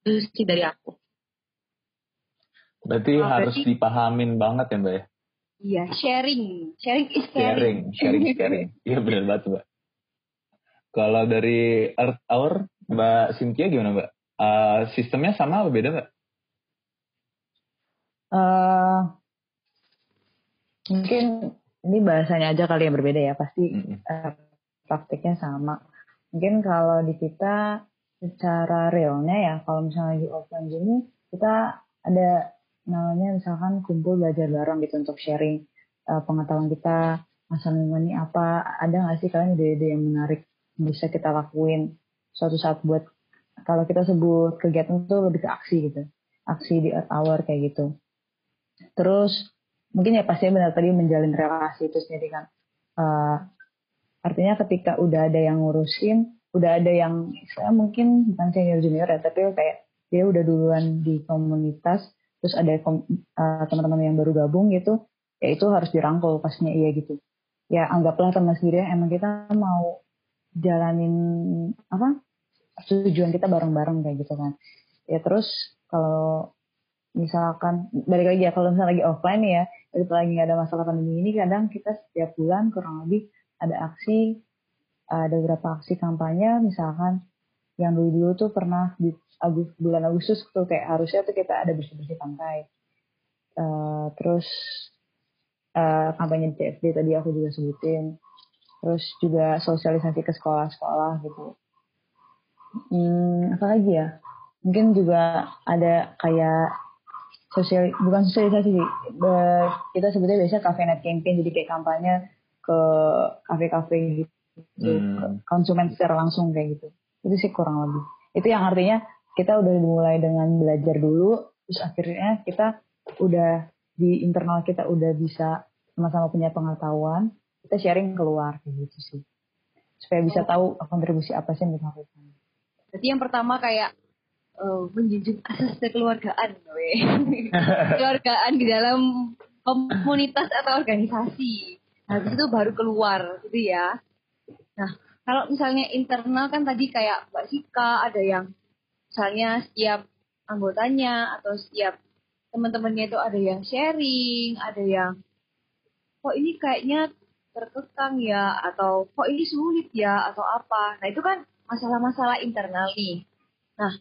Itu sih dari aku.
Berarti oh, harus berarti, dipahamin banget ya Mbak ya?
Iya, sharing. Sharing is caring.
Sharing, sharing is caring. [LAUGHS] Iya benar banget Mbak. Kalau dari Earth Hour, Mbak Cynthia gimana Mbak? Uh, sistemnya sama atau beda Mbak?
Uh, mungkin ini bahasanya aja kali yang berbeda ya pasti mm-hmm. uh, praktiknya sama mungkin kalau di kita secara realnya ya kalau misalnya lagi offline gini kita ada namanya misalkan kumpul belajar bareng gitu untuk sharing uh, pengetahuan kita masalah ini apa. Ada nggak sih kalian ide-ide yang menarik bisa kita lakuin suatu saat buat kalau kita sebut kegiatan itu lebih ke aksi gitu aksi di Earth Hour kayak gitu. Terus mungkin ya pasti benar tadi menjalin relasi itu sendiri kan. Uh, artinya ketika udah ada yang ngurusin udah ada yang saya mungkin bukan senior junior ya tapi kayak dia udah duluan di komunitas terus ada uh, teman-teman yang baru gabung gitu ya itu harus dirangkul pastinya iya gitu. Ya anggaplah teman sendiri emang kita mau jalanin apa tujuan kita bareng-bareng kayak gitu kan. Ya terus kalau misalkan balik lagi ya kalau misalnya lagi offline ya itu lagi nggak ada masalah pandemi ini kadang kita setiap bulan kurang lebih ada aksi ada beberapa aksi kampanye. Misalkan yang dulu dulu tuh pernah Agus, bulan Agustus tuh kayak harusnya tuh kita ada bersih bersih pantai. Uh, terus uh, kampanye CFD tadi aku juga sebutin. Terus juga sosialisasi ke sekolah-sekolah gitu. Hmm, apa lagi ya? Mungkin juga ada kayak sosial bukan sosialisasi sih kita sebutnya biasanya cafe net campaign. Jadi kayak kampanye ke kafe-kafe gitu hmm. ke konsumen secara langsung kayak gitu. Itu sih kurang lebih. Itu yang artinya kita udah mulai dengan belajar dulu terus akhirnya kita udah di internal kita udah bisa sama-sama punya pengetahuan kita sharing keluar kayak gitu sih supaya bisa tahu kontribusi apa sih yang dilakukan.
Jadi yang pertama kayak uh, menjunjung asas kekeluargaan, [LAUGHS] kekeluargaan di dalam komunitas atau organisasi. Habis itu baru keluar, gitu ya. Nah, kalau misalnya internal kan tadi kayak Mbak Sika ada yang misalnya setiap anggotanya atau setiap teman-temannya itu ada yang sharing, ada yang kok ini kayaknya terkekang ya atau kok ini sulit ya atau apa. Nah, itu kan masalah-masalah internal nih. Nah,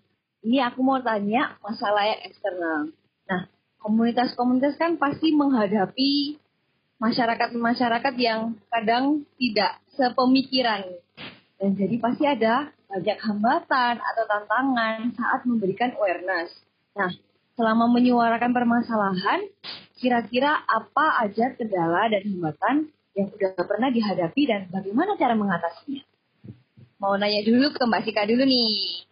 ini aku mau tanya masalah yang eksternal. Nah, komunitas-komunitas kan pasti menghadapi masyarakat-masyarakat yang kadang tidak sepemikiran. Dan jadi pasti ada banyak hambatan atau tantangan saat memberikan awareness. Nah, selama menyuarakan permasalahan, kira-kira apa aja kendala dan hambatan yang sudah pernah dihadapi dan bagaimana cara mengatasinya? Mau nanya dulu ke Mbak Sika dulu nih.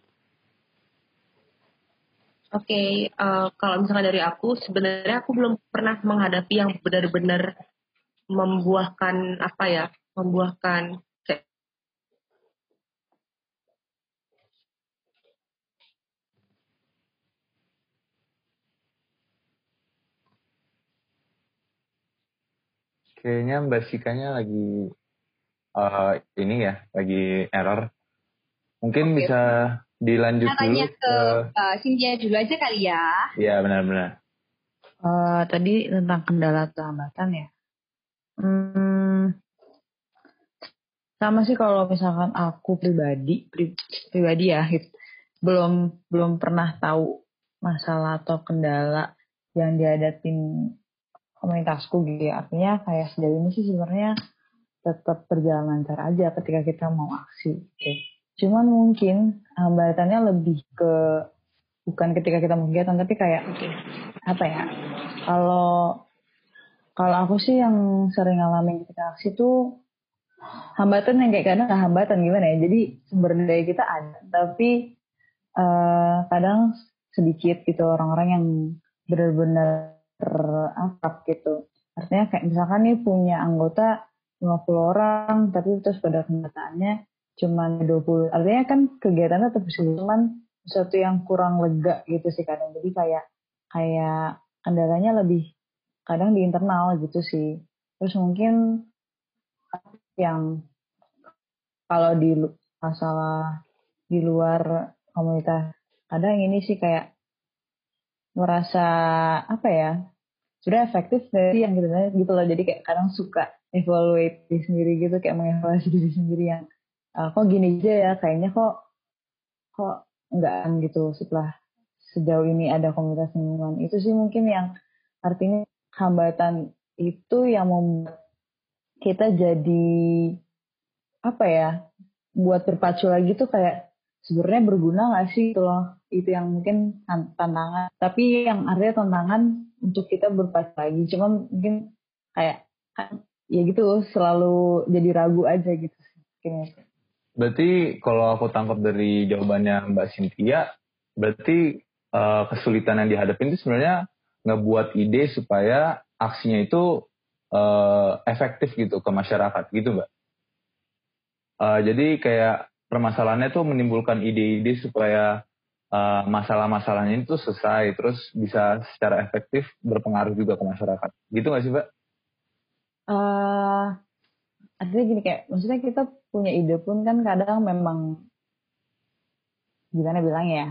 Oke, okay, uh, eh, kalau misalnya dari aku, sebenarnya aku belum pernah menghadapi yang benar-benar membuahkan apa ya, membuahkan
Kayaknya Mbak Sikanya lagi uh, ini ya, lagi error. Mungkin okay. bisa dilanjut nah, dulu.
ke uh, Cynthia dulu aja kali ya.
Iya benar-benar.
Uh, tadi tentang kendala atau hambatan ya. Hmm, sama sih kalau misalkan aku pribadi, pri, pribadi ya, belum belum pernah tahu masalah atau kendala yang dihadapin komunitasku gitu ya. Artinya kayak sejauh ini sih sebenarnya tetap berjalan lancar aja ketika kita mau aksi gitu. Cuman mungkin hambatannya lebih ke bukan ketika kita mau kegiatan tapi kayak apa ya? Kalau kalau aku sih yang sering ngalamin ketika aksi tuh hambatan yang kayak kadang hambatan gimana ya jadi sumber daya kita ada tapi uh, kadang sedikit gitu orang-orang yang benar-benar terakrab gitu. Artinya kayak misalkan nih punya anggota 50 orang, tapi terus pada kenyataannya cuma 20. Artinya kan kegiatannya tetap cuman sesuatu yang kurang lega gitu sih kadang. Jadi kayak kayak kendalanya lebih kadang di internal gitu sih. Terus mungkin yang kalau di masalah di luar komunitas kadang ini sih kayak merasa apa ya sudah efektif dari yang gitu gitu loh. Jadi kayak kadang suka evaluate diri sendiri gitu kayak mengevaluasi diri sendiri yang uh, kok gini aja ya kayaknya kok kok enggak gitu setelah sejauh ini ada komunitas lingkungan. Itu sih mungkin yang artinya hambatan itu yang membuat kita jadi apa ya buat berpacu lagi tuh kayak sebenarnya berguna gak sih? Itu loh itu yang mungkin tantangan. Tapi yang artinya tantangan untuk kita berpas lagi. Cuma mungkin kayak kan ya gitu selalu jadi ragu aja gitu
berarti kalau aku tangkap dari jawabannya Mbak Cynthia berarti uh, kesulitan yang dihadapi itu sebenarnya ngebuat ide supaya aksinya itu uh, efektif gitu ke masyarakat. Gitu Mbak? Uh, jadi kayak permasalahannya tuh menimbulkan ide-ide supaya uh, masalah-masalahnya itu selesai terus bisa secara efektif berpengaruh juga ke masyarakat gitu nggak sih mbak?
Uh, artinya gini kayak maksudnya kita punya ide pun kan kadang memang gimana bilang ya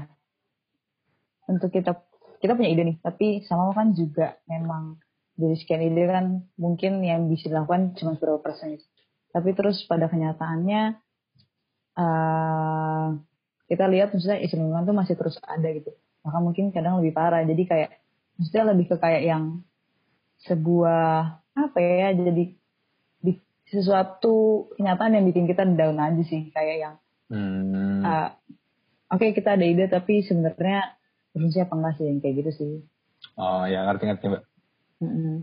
untuk kita kita punya ide nih tapi sama kan juga memang dari sekian ide kan mungkin yang bisa dilakukan cuma berapa persen tapi terus pada kenyataannya uh, kita lihat maksudnya isu lingkungan tuh masih terus ada gitu. Maka mungkin kadang lebih parah. Jadi kayak maksudnya lebih ke kayak yang sebuah apa ya jadi di, sesuatu kenyataan yang bikin kita down aja sih. Kayak yang hmm. uh, oke okay, kita ada ide tapi sebenarnya berfungsi apa enggak sih yang kayak gitu sih.
Oh ya ngerti ngerti mbak. Mm-hmm.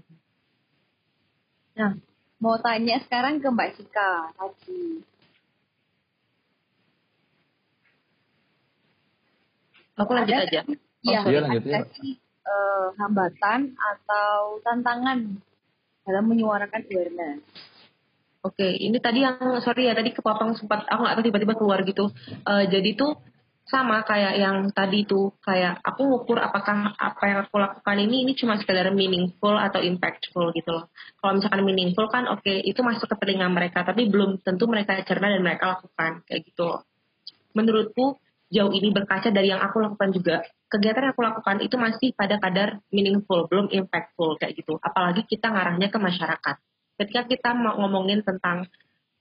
nah mau tanya sekarang ke mbak Sika tadi
Aku lanjut ada, aja.
Iya, oh, iya lanjut ya. Uh, hambatan atau tantangan dalam menyuarakan awareness.
Oke, okay, ini tadi yang sorry ya tadi kepotong sempat aku nggak tahu tiba-tiba keluar gitu. Uh, jadi tuh sama kayak yang tadi tuh kayak aku ngukur apakah apa yang aku lakukan ini ini cuma sekedar meaningful atau impactful gitu loh. Kalau misalkan meaningful kan oke okay, itu masuk ke telinga mereka tapi belum tentu mereka cerna dan mereka lakukan kayak gitu loh. Menurutku jauh ini berkaca dari yang aku lakukan juga. Kegiatan yang aku lakukan itu masih pada kadar meaningful belum impactful kayak gitu. Apalagi kita ngarahnya ke masyarakat. Ketika kita mau ngomongin tentang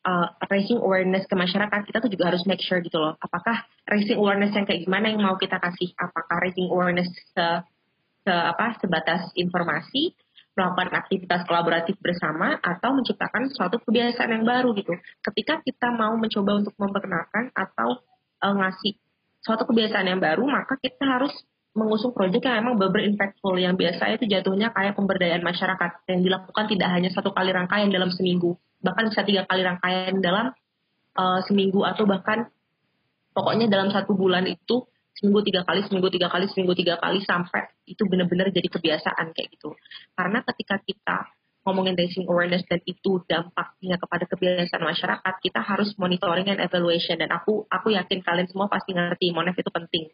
uh, raising awareness ke masyarakat kita tuh juga harus make sure gitu loh. Apakah raising awareness yang kayak gimana yang mau kita kasih? Apakah raising awareness se, se apa sebatas informasi? Melakukan aktivitas kolaboratif bersama? Atau menciptakan suatu kebiasaan yang baru gitu. Ketika kita mau mencoba untuk memperkenalkan atau uh, ngasih suatu kebiasaan yang baru, maka kita harus mengusung proyek yang memang beber impactful yang biasa itu jatuhnya kayak pemberdayaan masyarakat yang dilakukan tidak hanya satu kali rangkaian dalam seminggu, bahkan bisa tiga kali rangkaian dalam uh, seminggu atau bahkan pokoknya dalam satu bulan itu seminggu tiga kali, seminggu tiga kali, seminggu tiga kali sampai itu benar-benar jadi kebiasaan kayak gitu. Karena ketika kita ngomongin raising awareness dan itu dampaknya kepada kebiasaan masyarakat, kita harus monitoring and evaluation dan aku aku yakin kalian semua pasti ngerti monef itu penting.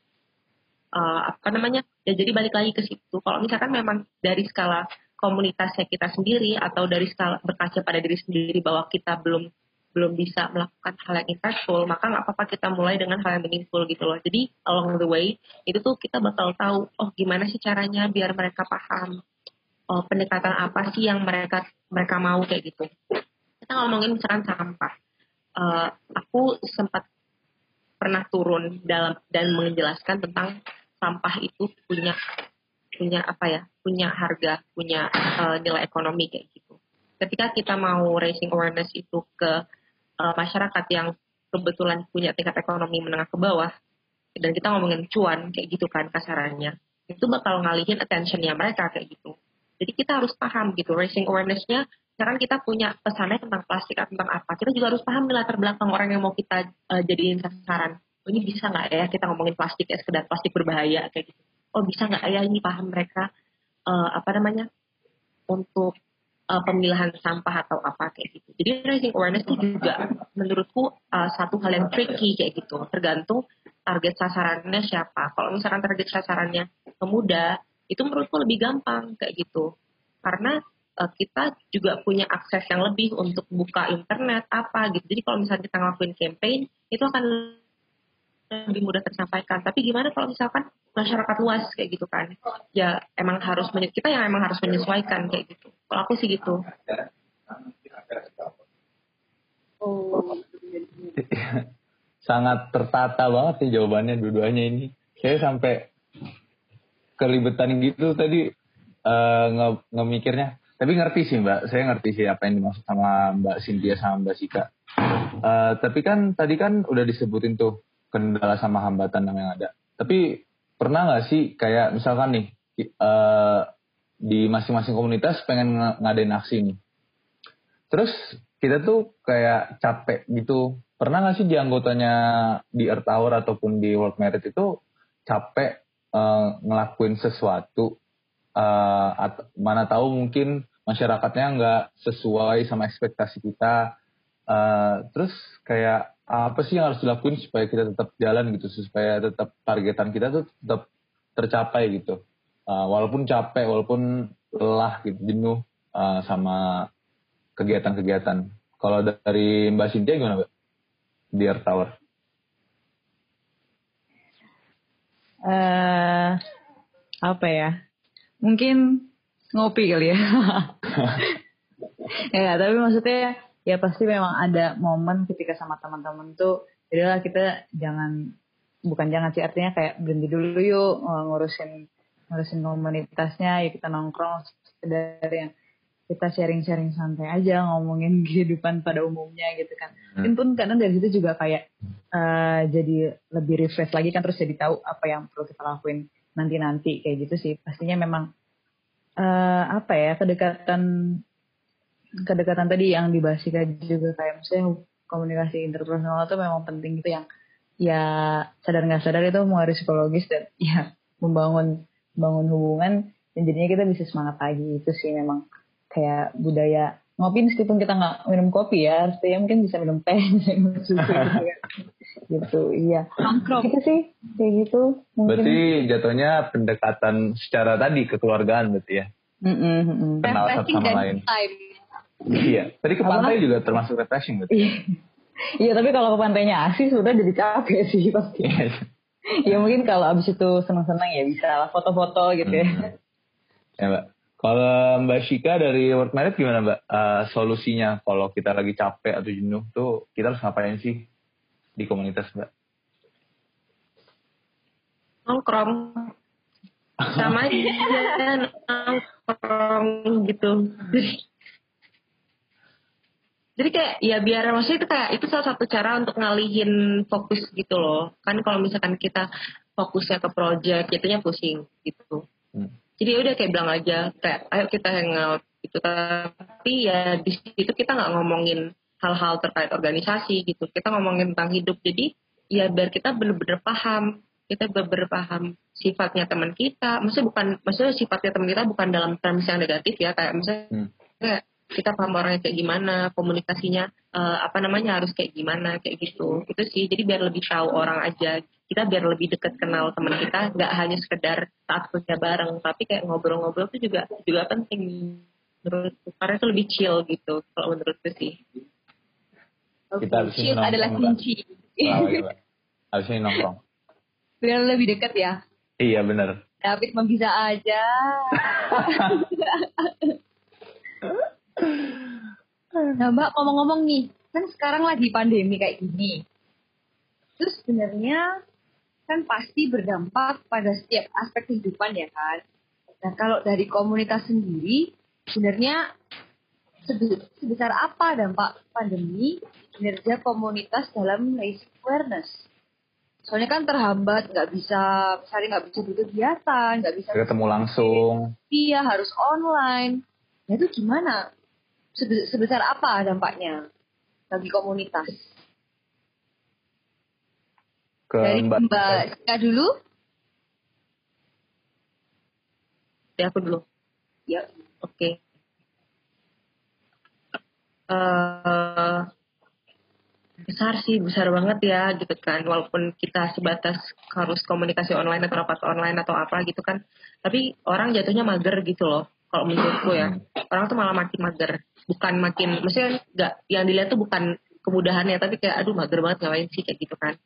Uh, apa namanya? Ya jadi balik lagi ke situ. Kalau misalkan memang dari skala komunitasnya kita sendiri atau dari skala berkaca pada diri sendiri bahwa kita belum belum bisa melakukan hal yang impactful, maka nggak apa-apa kita mulai dengan hal yang meaningful gitu loh. Jadi along the way itu tuh kita bakal tahu, oh gimana sih caranya biar mereka paham oh, pendekatan apa sih yang mereka mereka mau kayak gitu. Kita ngomongin misalkan sampah. Uh, aku sempat pernah turun dalam dan menjelaskan tentang sampah itu punya punya apa ya punya harga punya uh, nilai ekonomi kayak gitu ketika kita mau raising awareness itu ke uh, masyarakat yang kebetulan punya tingkat ekonomi menengah ke bawah dan kita ngomongin cuan kayak gitu kan kasarannya itu bakal ngalihin attentionnya mereka kayak gitu jadi kita harus paham gitu raising awarenessnya sekarang kita punya pesannya tentang plastik atau tentang apa kita juga harus paham latar belakang orang yang mau kita uh, jadiin sasaran oh, ini bisa nggak ya kita ngomongin plastik ya sekedar plastik berbahaya kayak gitu oh bisa nggak ya ini paham mereka uh, apa namanya untuk uh, pemilahan sampah atau apa kayak gitu. Jadi raising awareness itu juga menurutku uh, satu hal yang tricky kayak gitu. Tergantung target sasarannya siapa. Kalau misalkan target sasarannya pemuda, itu menurutku lebih gampang kayak gitu. Karena uh, kita juga punya akses yang lebih untuk buka internet apa gitu. Jadi kalau misalnya kita ngelakuin campaign, itu akan lebih mudah tersampaikan. Tapi gimana kalau misalkan masyarakat luas kayak gitu kan? Ya emang harus kita yang emang harus menyesuaikan kayak gitu. Kalau aku sih gitu. [LAUGHS]
Sangat tertata banget sih jawabannya dua-duanya ini. Saya sampai kelibetan gitu tadi uh, nge. Tapi ngerti sih Mbak, saya ngerti sih apa yang dimaksud sama Mbak Cynthia sama Mbak Sika. Uh, tapi kan tadi kan udah disebutin tuh kendala sama hambatan yang ada. Tapi pernah nggak sih kayak misalkan nih uh, di masing-masing komunitas pengen ng ngadain aksi nih. Terus kita tuh kayak capek gitu. Pernah nggak sih di anggotanya di Earth Hour ataupun di World Merit itu capek uh, ngelakuin sesuatu uh, at mana tahu mungkin masyarakatnya nggak sesuai sama ekspektasi kita. Uh, terus kayak apa sih yang harus dilakuin supaya kita tetap jalan gitu supaya tetap targetan kita tuh tetap tercapai gitu. Uh, walaupun capek walaupun lelah gitu jenuh uh, sama kegiatan-kegiatan. Kalau dari Mbak Cynthia gimana Mbak? Di Air Tower
uh, apa ya? Mungkin ngopi kali ya. [LAUGHS] Ya tapi maksudnya ya pasti memang ada momen ketika sama teman-teman tuh jadilah kita jangan bukan jangan sih artinya kayak berhenti dulu yuk ngurusin ngurusin komunitasnya ya kita nongkrong sekedar yang kita sharing-sharing santai aja ngomongin [LAUGHS] kehidupan pada umumnya gitu kan. Hmm. pun kadang dari situ juga kayak uh, jadi lebih refresh lagi kan terus jadi tahu apa yang perlu kita lakuin nanti-nanti kayak gitu sih. Pastinya memang uh, apa ya kedekatan kedekatan tadi yang dibahas juga kayak misalnya komunikasi interpersonal itu memang penting gitu yang ya sadar nggak sadar itu mengaruhi psikologis dan [LAUGHS] ya membangun membangun hubungan dan jadinya kita bisa semangat lagi itu sih memang kayak budaya ngopi meskipun kita nggak minum kopi ya artinya mungkin bisa minum teh [LAUGHS] gitu ya gitu iya gitu sih kayak gitu
mungkin. berarti jatuhnya pendekatan secara tadi kekeluargaan berarti ya mm -mm, kenal satu sama lain time Iya, tadi ke pantai juga termasuk refreshing betul.
Iya. iya, tapi kalau ke pantainya asik sudah jadi capek sih pasti. Iya. ya mungkin kalau abis itu senang-senang ya bisa lah foto-foto gitu ya. Hmm.
Ya mbak. Kalau Mbak Shika dari World Merit gimana Mbak? Uh, solusinya kalau kita lagi capek atau jenuh tuh kita harus ngapain sih di komunitas Mbak?
Nongkrong. sama [LAUGHS] aja nongkrong gitu jadi jadi kayak ya biar maksudnya itu kayak itu salah satu cara untuk ngalihin fokus gitu loh kan kalau misalkan kita fokusnya ke project jatuhnya pusing gitu hmm. Jadi ya udah kayak bilang aja kayak ayo kita hangout gitu. Tapi ya di situ kita nggak ngomongin hal-hal terkait organisasi gitu. Kita ngomongin tentang hidup. Jadi ya biar kita bener-bener paham. Kita bener-bener paham sifatnya teman kita. Maksudnya bukan maksudnya sifatnya teman kita bukan dalam terms yang negatif ya. Kayak misalnya hmm. kayak kita paham orangnya kayak gimana komunikasinya uh, apa namanya harus kayak gimana kayak gitu. Itu sih. Jadi biar lebih tahu orang aja kita biar lebih dekat kenal teman kita nggak hanya sekedar saat kerja bareng tapi kayak ngobrol-ngobrol itu juga juga penting menurutku karena itu lebih chill gitu kalau menurutku sih.
Okay. kita chill adalah kunci.
Harus ini nongkrong.
Biar lebih dekat ya?
Iya benar
David mau bisa aja. [LAUGHS] Nah Mbak ngomong-ngomong nih, kan sekarang lagi pandemi kayak gini. Terus sebenarnya kan pasti berdampak pada setiap aspek kehidupan ya kan. Nah kalau dari komunitas sendiri, sebenarnya sebesar apa dampak pandemi kinerja komunitas dalam race awareness? Soalnya kan terhambat, nggak bisa, misalnya nggak bisa berkegiatan, nggak bisa
ketemu langsung.
Iya, harus online. Nah itu gimana? sebesar apa dampaknya bagi komunitas?
Ke
Dari Mbak, Mbak Sika dulu?
Ya aku dulu.
Ya.
Oke. Okay. Uh, eh, besar sih, besar banget ya gitu kan. Walaupun kita sebatas harus komunikasi online atau rapat online atau apa gitu kan. Tapi orang jatuhnya mager gitu loh kalau menurutku ya orang tuh malah makin mager bukan makin maksudnya nggak yang dilihat tuh bukan kemudahannya tapi kayak aduh mager banget ngapain sih kayak gitu kan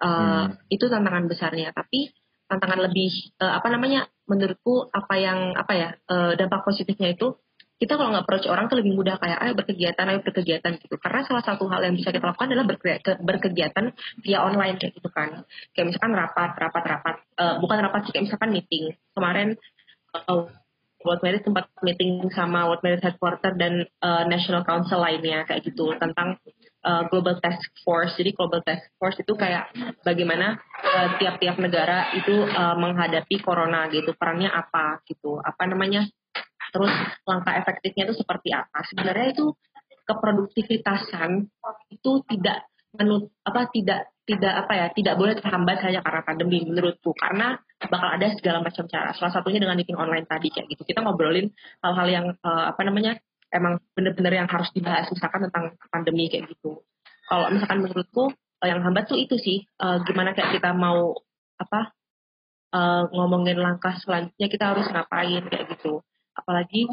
uh, hmm. itu tantangan besarnya. Tapi tantangan lebih uh, apa namanya menurutku apa yang apa ya uh, dampak positifnya itu kita kalau nggak approach orang tuh lebih mudah kayak ayo berkegiatan ayo berkegiatan gitu. Karena salah satu hal yang bisa kita lakukan adalah berkegiatan via online kayak gitu kan. Kayak misalkan rapat rapat rapat. Uh, bukan rapat sih kayak misalkan meeting. Kemarin uh, World Merit sempat meeting sama World Merit Headquarter dan uh, National Council lainnya kayak gitu tentang uh, Global Task Force. Jadi Global Task Force itu kayak bagaimana tiap tiap-tiap negara itu uh, menghadapi corona gitu, perannya apa gitu, apa namanya, terus langkah efektifnya itu seperti apa. Sebenarnya itu keproduktivitasan itu tidak menut apa tidak tidak apa ya tidak boleh terhambat hanya karena pandemi menurutku karena bakal ada segala macam cara salah satunya dengan meeting online tadi kayak gitu kita ngobrolin hal-hal yang uh, apa namanya emang bener-bener yang harus dibahas misalkan tentang pandemi kayak gitu kalau misalkan menurutku uh, yang hambat tuh itu sih uh, gimana kayak kita mau apa uh, ngomongin langkah selanjutnya kita harus ngapain kayak gitu apalagi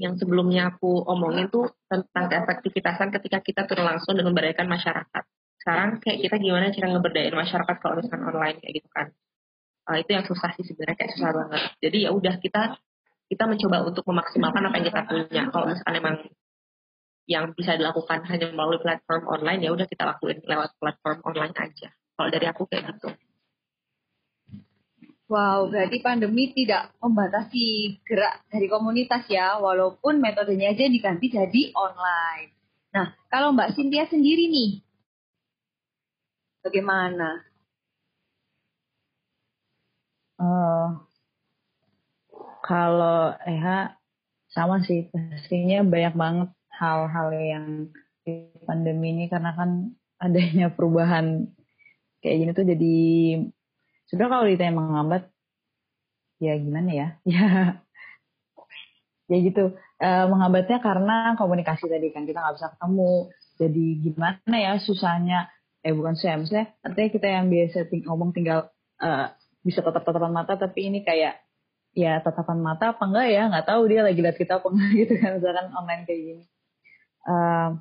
yang sebelumnya aku omongin tuh tentang keefektivitasan ketika kita turun langsung dan memberdayakan masyarakat. Sekarang kayak kita gimana cara ngeberdayain masyarakat kalau misalkan online kayak gitu kan. Uh, itu yang susah sih sebenarnya kayak susah banget. Jadi ya udah kita kita mencoba untuk memaksimalkan apa yang kita punya. Kalau misalkan emang yang bisa dilakukan hanya melalui platform online ya udah kita lakuin lewat platform online aja. Kalau dari aku kayak gitu.
Wow, berarti pandemi tidak membatasi gerak dari komunitas ya, walaupun metodenya aja diganti jadi online. Nah, kalau Mbak Cynthia sendiri nih, bagaimana?
Uh, kalau Eha sama sih, pastinya banyak banget hal-hal yang di pandemi ini karena kan adanya perubahan kayak gini tuh jadi Sebenarnya kalau ditanya menghambat, ya gimana ya? [LAUGHS] Ya, ya gitu. E, menghambatnya karena komunikasi tadi kan kita nggak bisa ketemu. Jadi gimana ya susahnya? Eh bukan saya, maksudnya artinya kita yang biasa ting ngomong tinggal uh, bisa tetap tatapan mata, tapi ini kayak ya tatapan mata apa enggak ya? Nggak tahu dia lagi lihat kita apa enggak [LAUGHS] gitu kan, misalkan online kayak gini. Uh,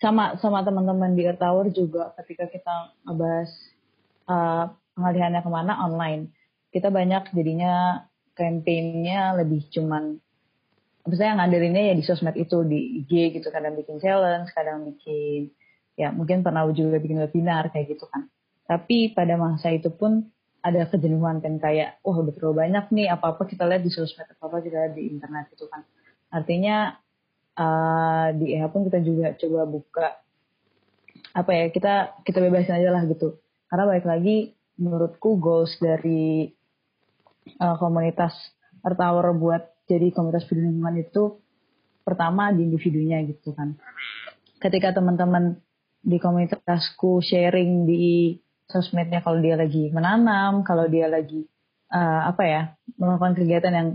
sama sama teman-teman di Earth Tower juga ketika kita ngebahas uh, pengalihannya ke mana online kita banyak jadinya campaignnya lebih cuman misalnya ngadarinnya ya di sosmed itu di IG gitu kadang bikin challenge kadang bikin ya mungkin pernah juga bikin webinar kayak gitu kan tapi pada masa itu pun ada kejenuhan kan kayak wah udah terlalu banyak nih apa apa kita lihat di sosmed apa apa kita lihat di internet itu kan. Artinya uh, di EH pun kita juga coba buka apa ya kita kita bebasin aja lah gitu. Karena balik lagi menurutku goals dari uh, komunitas Earth buat jadi komunitas peduli itu pertama di individunya gitu kan. Ketika teman-teman di komunitasku sharing di sosmednya kalau dia lagi menanam, kalau dia lagi uh, apa ya melakukan kegiatan yang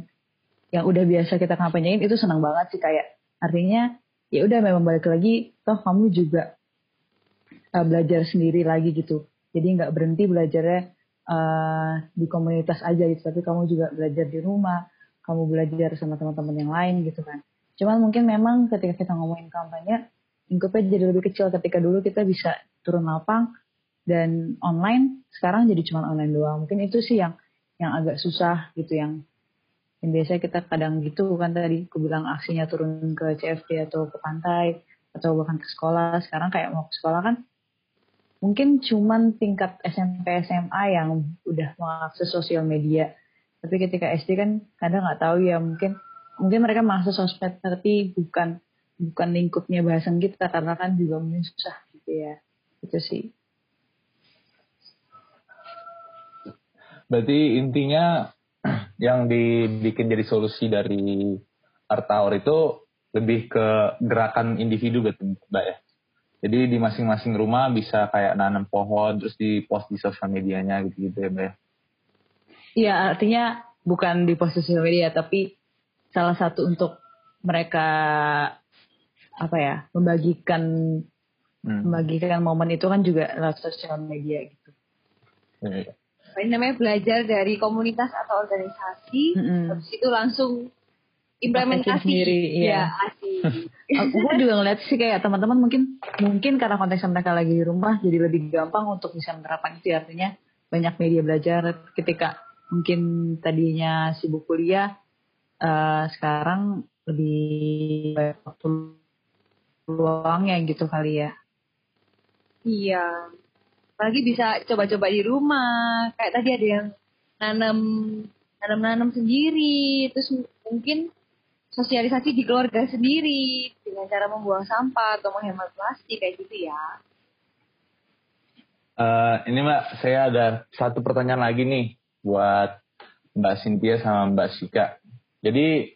yang udah biasa kita kampanyein itu senang banget sih kayak artinya ya udah memang balik lagi toh kamu juga uh, belajar sendiri lagi gitu. Jadi nggak berhenti belajarnya uh, di komunitas aja gitu tapi kamu juga belajar di rumah kamu belajar sama teman-teman yang lain gitu kan. Cuman mungkin memang ketika kita ngomongin kampanye lingkupnya jadi lebih kecil. Ketika dulu kita bisa turun lapang dan online sekarang jadi cuma online doang. Mungkin itu sih yang yang agak susah gitu yang yang biasanya kita kadang gitu kan tadi aku bilang aksinya turun ke CFD atau ke pantai atau bahkan ke sekolah. Sekarang kayak mau ke sekolah kan mungkin cuman tingkat SMP SMA yang udah mengakses sosial media. Tapi ketika SD kan kadang nggak tahu ya mungkin mungkin mereka mengakses sosmed tapi bukan bukan lingkupnya bahasan kita karena kan juga mungkin susah gitu ya. Itu sih
Berarti intinya [CLEARS THROAT] yang dibikin jadi solusi dari Art Tower itu lebih ke gerakan individu betul Mbak ya. Jadi di masing-masing rumah bisa kayak nanam pohon terus di post di sosial medianya gitu-gitu ya Mbak ya.
Iya artinya bukan di post sosial media tapi salah satu untuk mereka apa ya membagikan hmm. membagikan momen itu kan juga lewat sosial media gitu.
Ya, ya ini namanya belajar dari komunitas atau organisasi, mm-hmm. terus itu langsung implementasi
sendiri, iya. ya, Aku [LAUGHS] juga ngeliat sih kayak teman-teman mungkin mungkin karena konteks mereka lagi di rumah jadi lebih gampang untuk bisa menerapkan itu artinya banyak media belajar ketika mungkin tadinya sibuk kuliah uh, sekarang lebih banyak waktu luangnya gitu kali ya.
Iya apalagi bisa coba-coba di rumah. Kayak tadi ada yang nanam nanam-nanam sendiri. Terus mungkin sosialisasi di keluarga sendiri dengan cara membuang sampah atau menghemat plastik kayak gitu ya.
Uh, ini mbak saya ada satu pertanyaan lagi nih buat mbak Cynthia sama mbak Sika. Jadi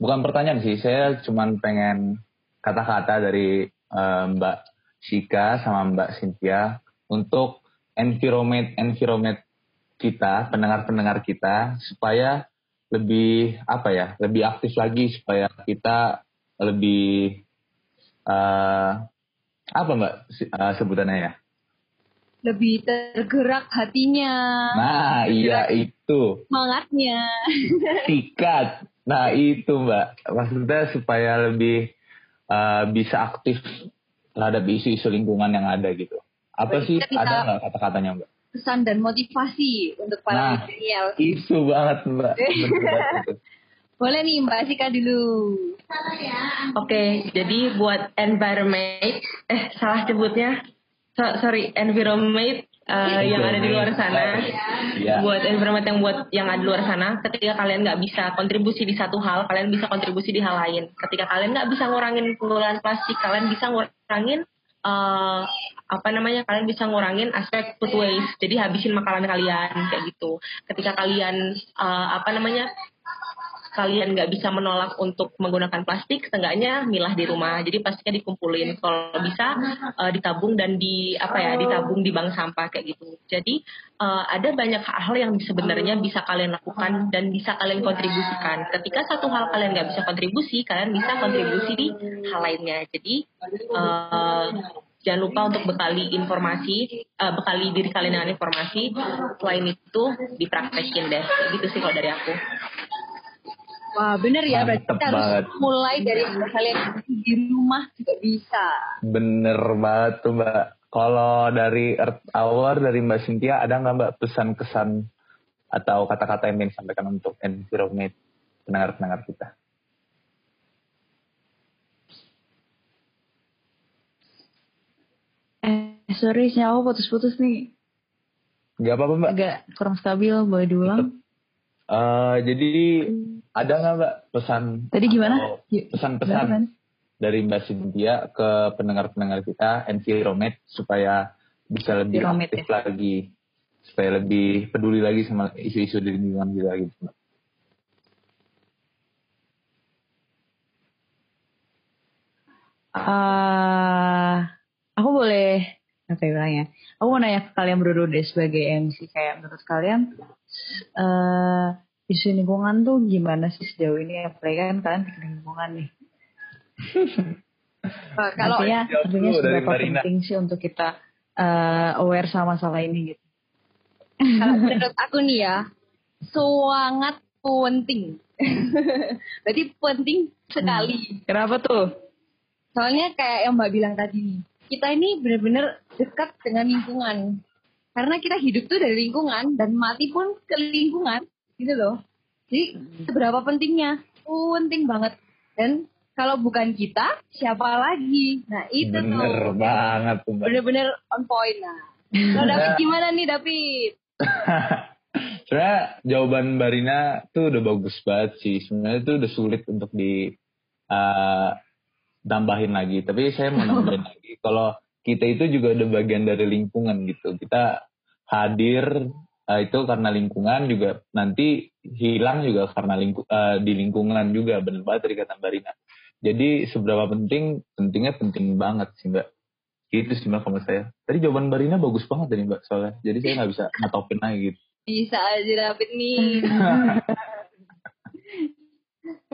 bukan pertanyaan sih saya cuma pengen kata-kata dari uh, mbak Sika sama mbak Cynthia untuk environment environment kita, pendengar-pendengar kita supaya lebih apa ya, lebih aktif lagi supaya kita lebih uh, apa mbak uh, sebutannya ya?
Lebih tergerak hatinya.
Nah iya itu.
Semangatnya. [LAUGHS]
Sikat. Nah itu mbak, maksudnya supaya lebih uh, bisa aktif terhadap isu-isu lingkungan yang ada gitu. Apa sih ada nggak kata-katanya mbak?
Pesan dan motivasi untuk para
nah, milenial. Isu banget mbak. [LAUGHS]
Boleh nih Mbak Sika dulu.
ya. Oke, okay, jadi buat environment, eh salah sebutnya, so, sorry, environment uh, yang ada di luar sana, ya. buat environment yang buat yang ada di luar sana, ketika kalian nggak bisa kontribusi di satu hal, kalian bisa kontribusi di hal lain. Ketika kalian nggak bisa ngurangin penggunaan plastik, kalian bisa ngurangin uh, apa namanya kalian bisa ngurangin aspek food waste. Jadi habisin makanan kalian kayak gitu. Ketika kalian uh, apa namanya kalian nggak bisa menolak untuk menggunakan plastik, setengahnya milah di rumah. Jadi pastinya dikumpulin. Kalau bisa uh, ditabung dan di apa ya ditabung di bank sampah kayak gitu. Jadi uh, ada banyak hal yang sebenarnya bisa kalian lakukan dan bisa kalian kontribusikan. Ketika satu hal kalian nggak bisa kontribusi, kalian bisa kontribusi di hal lainnya. Jadi uh, jangan lupa untuk bekali informasi, uh, bekali diri kalian dengan informasi. Selain itu dipraktekin deh, gitu sih kalau dari aku.
Wah bener ya, berarti kita harus mulai dari kalian di rumah juga bisa.
Bener banget tuh mbak. Kalau dari Earth Hour, dari Mbak Cynthia, ada nggak mbak pesan-kesan atau kata-kata yang ingin disampaikan untuk environment pendengar-pendengar kita?
Eh, sorry, nyawa putus-putus nih.
Gak apa-apa mbak.
Agak kurang stabil, boleh diulang.
Uh, jadi ada nggak mbak pesan?
Tadi gimana?
Pesan-pesan dari Mbak Cynthia ke pendengar-pendengar kita environment supaya bisa lebih Environment, aktif ya? lagi, supaya lebih peduli lagi sama isu-isu di lingkungan kita gitu. Mbak.
Uh, aku boleh apa ya bilangnya? Aku mau nanya ke kalian berdua deh sebagai MC kayak menurut kalian uh, isu lingkungan tuh gimana sih sejauh ini? Apalagi kan kalian bikin lingkungan nih. uh, [LAUGHS] kalau artinya, artinya seberapa penting sih untuk kita uh, aware sama masalah ini gitu?
Kalau [LAUGHS] menurut aku nih ya, sangat penting. [LAUGHS] Berarti penting sekali.
Hmm. Kenapa tuh?
Soalnya kayak yang Mbak bilang tadi nih, kita ini benar-benar dekat dengan lingkungan. Karena kita hidup tuh dari lingkungan dan mati pun ke lingkungan, gitu loh. Jadi seberapa pentingnya? Penting banget. Dan kalau bukan kita, siapa lagi? Nah itu
Bener tuh. banget tuh.
Bener-bener on point. Nah, kalau David [LAUGHS] gimana nih David? [LAUGHS]
Sebenarnya jawaban Barina tuh udah bagus banget sih. Sebenarnya itu udah sulit untuk di uh, tambahin lagi. Tapi saya mau [LAUGHS] nambahin lagi. Kalau kita itu juga ada bagian dari lingkungan gitu. Kita hadir uh, itu karena lingkungan juga nanti hilang juga karena lingku, uh, di lingkungan juga benar banget dari kata Mbak Rina. Jadi seberapa penting, pentingnya penting banget sih Mbak. Gitu sih Mbak kalau saya. Tadi jawaban Mbak Rina bagus banget tadi Mbak soalnya. Jadi saya nggak bisa ngatopin lagi gitu.
Bisa aja David nih. [LAUGHS]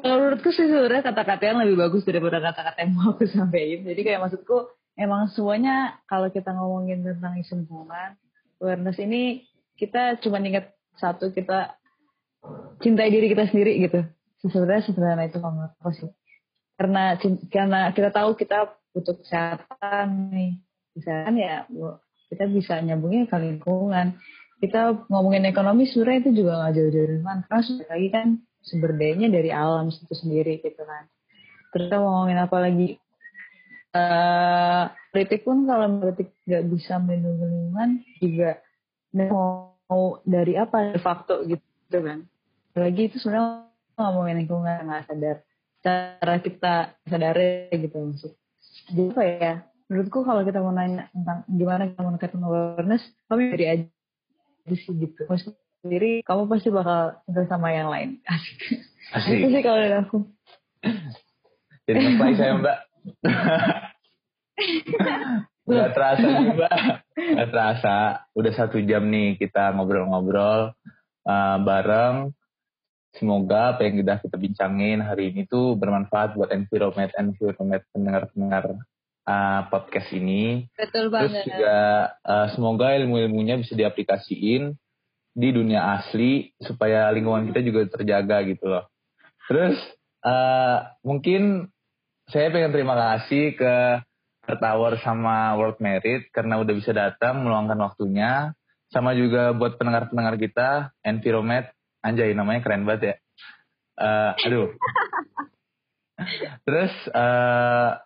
Kalau menurutku sih sebenarnya kata-kata yang lebih bagus daripada kata-kata yang mau aku sampaikan. Jadi kayak maksudku emang semuanya kalau kita ngomongin tentang isu lingkungan, awareness ini kita cuma ingat satu kita cintai diri kita sendiri gitu. Sebenarnya sebenarnya itu menurut aku sih. Karena karena kita tahu kita butuh kesehatan nih. Kesehatan ya kita bisa nyambungnya ke lingkungan. Kita ngomongin ekonomi sebenarnya itu juga nggak jauh-jauh dari mana. Karena lagi kan sumber dayanya dari alam itu sendiri gitu kan. Terus kita ngomongin apa lagi? Uh, politik pun kalau politik nggak bisa melindungi lingkungan juga mau, mau dari apa de facto gitu kan. Lagi itu sebenarnya ngomongin lingkungan nggak sadar cara kita sadar gitu maksud. Jadi apa ya? Menurutku kalau kita mau nanya tentang gimana kita meningkatkan awareness, kami dari aja sih gitu. Maksud sendiri, kamu pasti bakal sama yang lain. [LAUGHS] Asik. Asik. Itu sih kalau dari aku.
Jadi ngapain saya mbak? [LAUGHS] Gak terasa nih mbak. Gak terasa. Udah satu jam nih kita ngobrol-ngobrol uh, bareng. Semoga apa yang sudah kita bincangin hari ini tuh bermanfaat buat environment environment pendengar-pendengar uh, podcast ini.
Betul banget.
Terus juga uh, semoga ilmu-ilmunya bisa diaplikasiin di dunia asli supaya lingkungan kita juga terjaga gitu loh. Terus uh, mungkin saya pengen terima kasih ke Tower sama World Merit karena udah bisa datang meluangkan waktunya. Sama juga buat pendengar-pendengar kita, Enviromed, anjay namanya keren banget ya. Uh, aduh. [LAUGHS] Terus uh,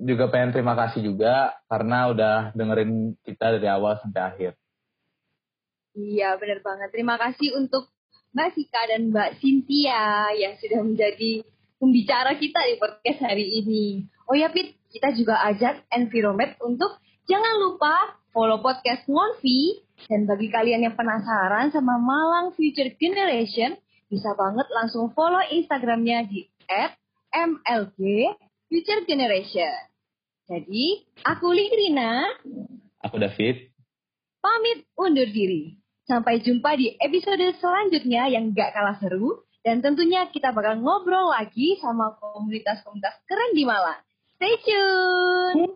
juga pengen terima kasih juga karena udah dengerin kita dari awal sampai akhir.
Iya, benar banget. Terima kasih untuk Mbak Sika dan Mbak Cynthia yang sudah menjadi pembicara kita di podcast hari ini. Oh ya, Pit, kita juga ajak Environment untuk jangan lupa follow podcast Ngonvi. Dan bagi kalian yang penasaran sama Malang Future Generation, bisa banget langsung follow Instagramnya di @mlg Future Generation. Jadi, aku Ligrina.
Aku David.
Pamit undur diri. Sampai jumpa di episode selanjutnya yang gak kalah seru. Dan tentunya kita bakal ngobrol lagi sama komunitas-komunitas keren di Malang. Stay tune!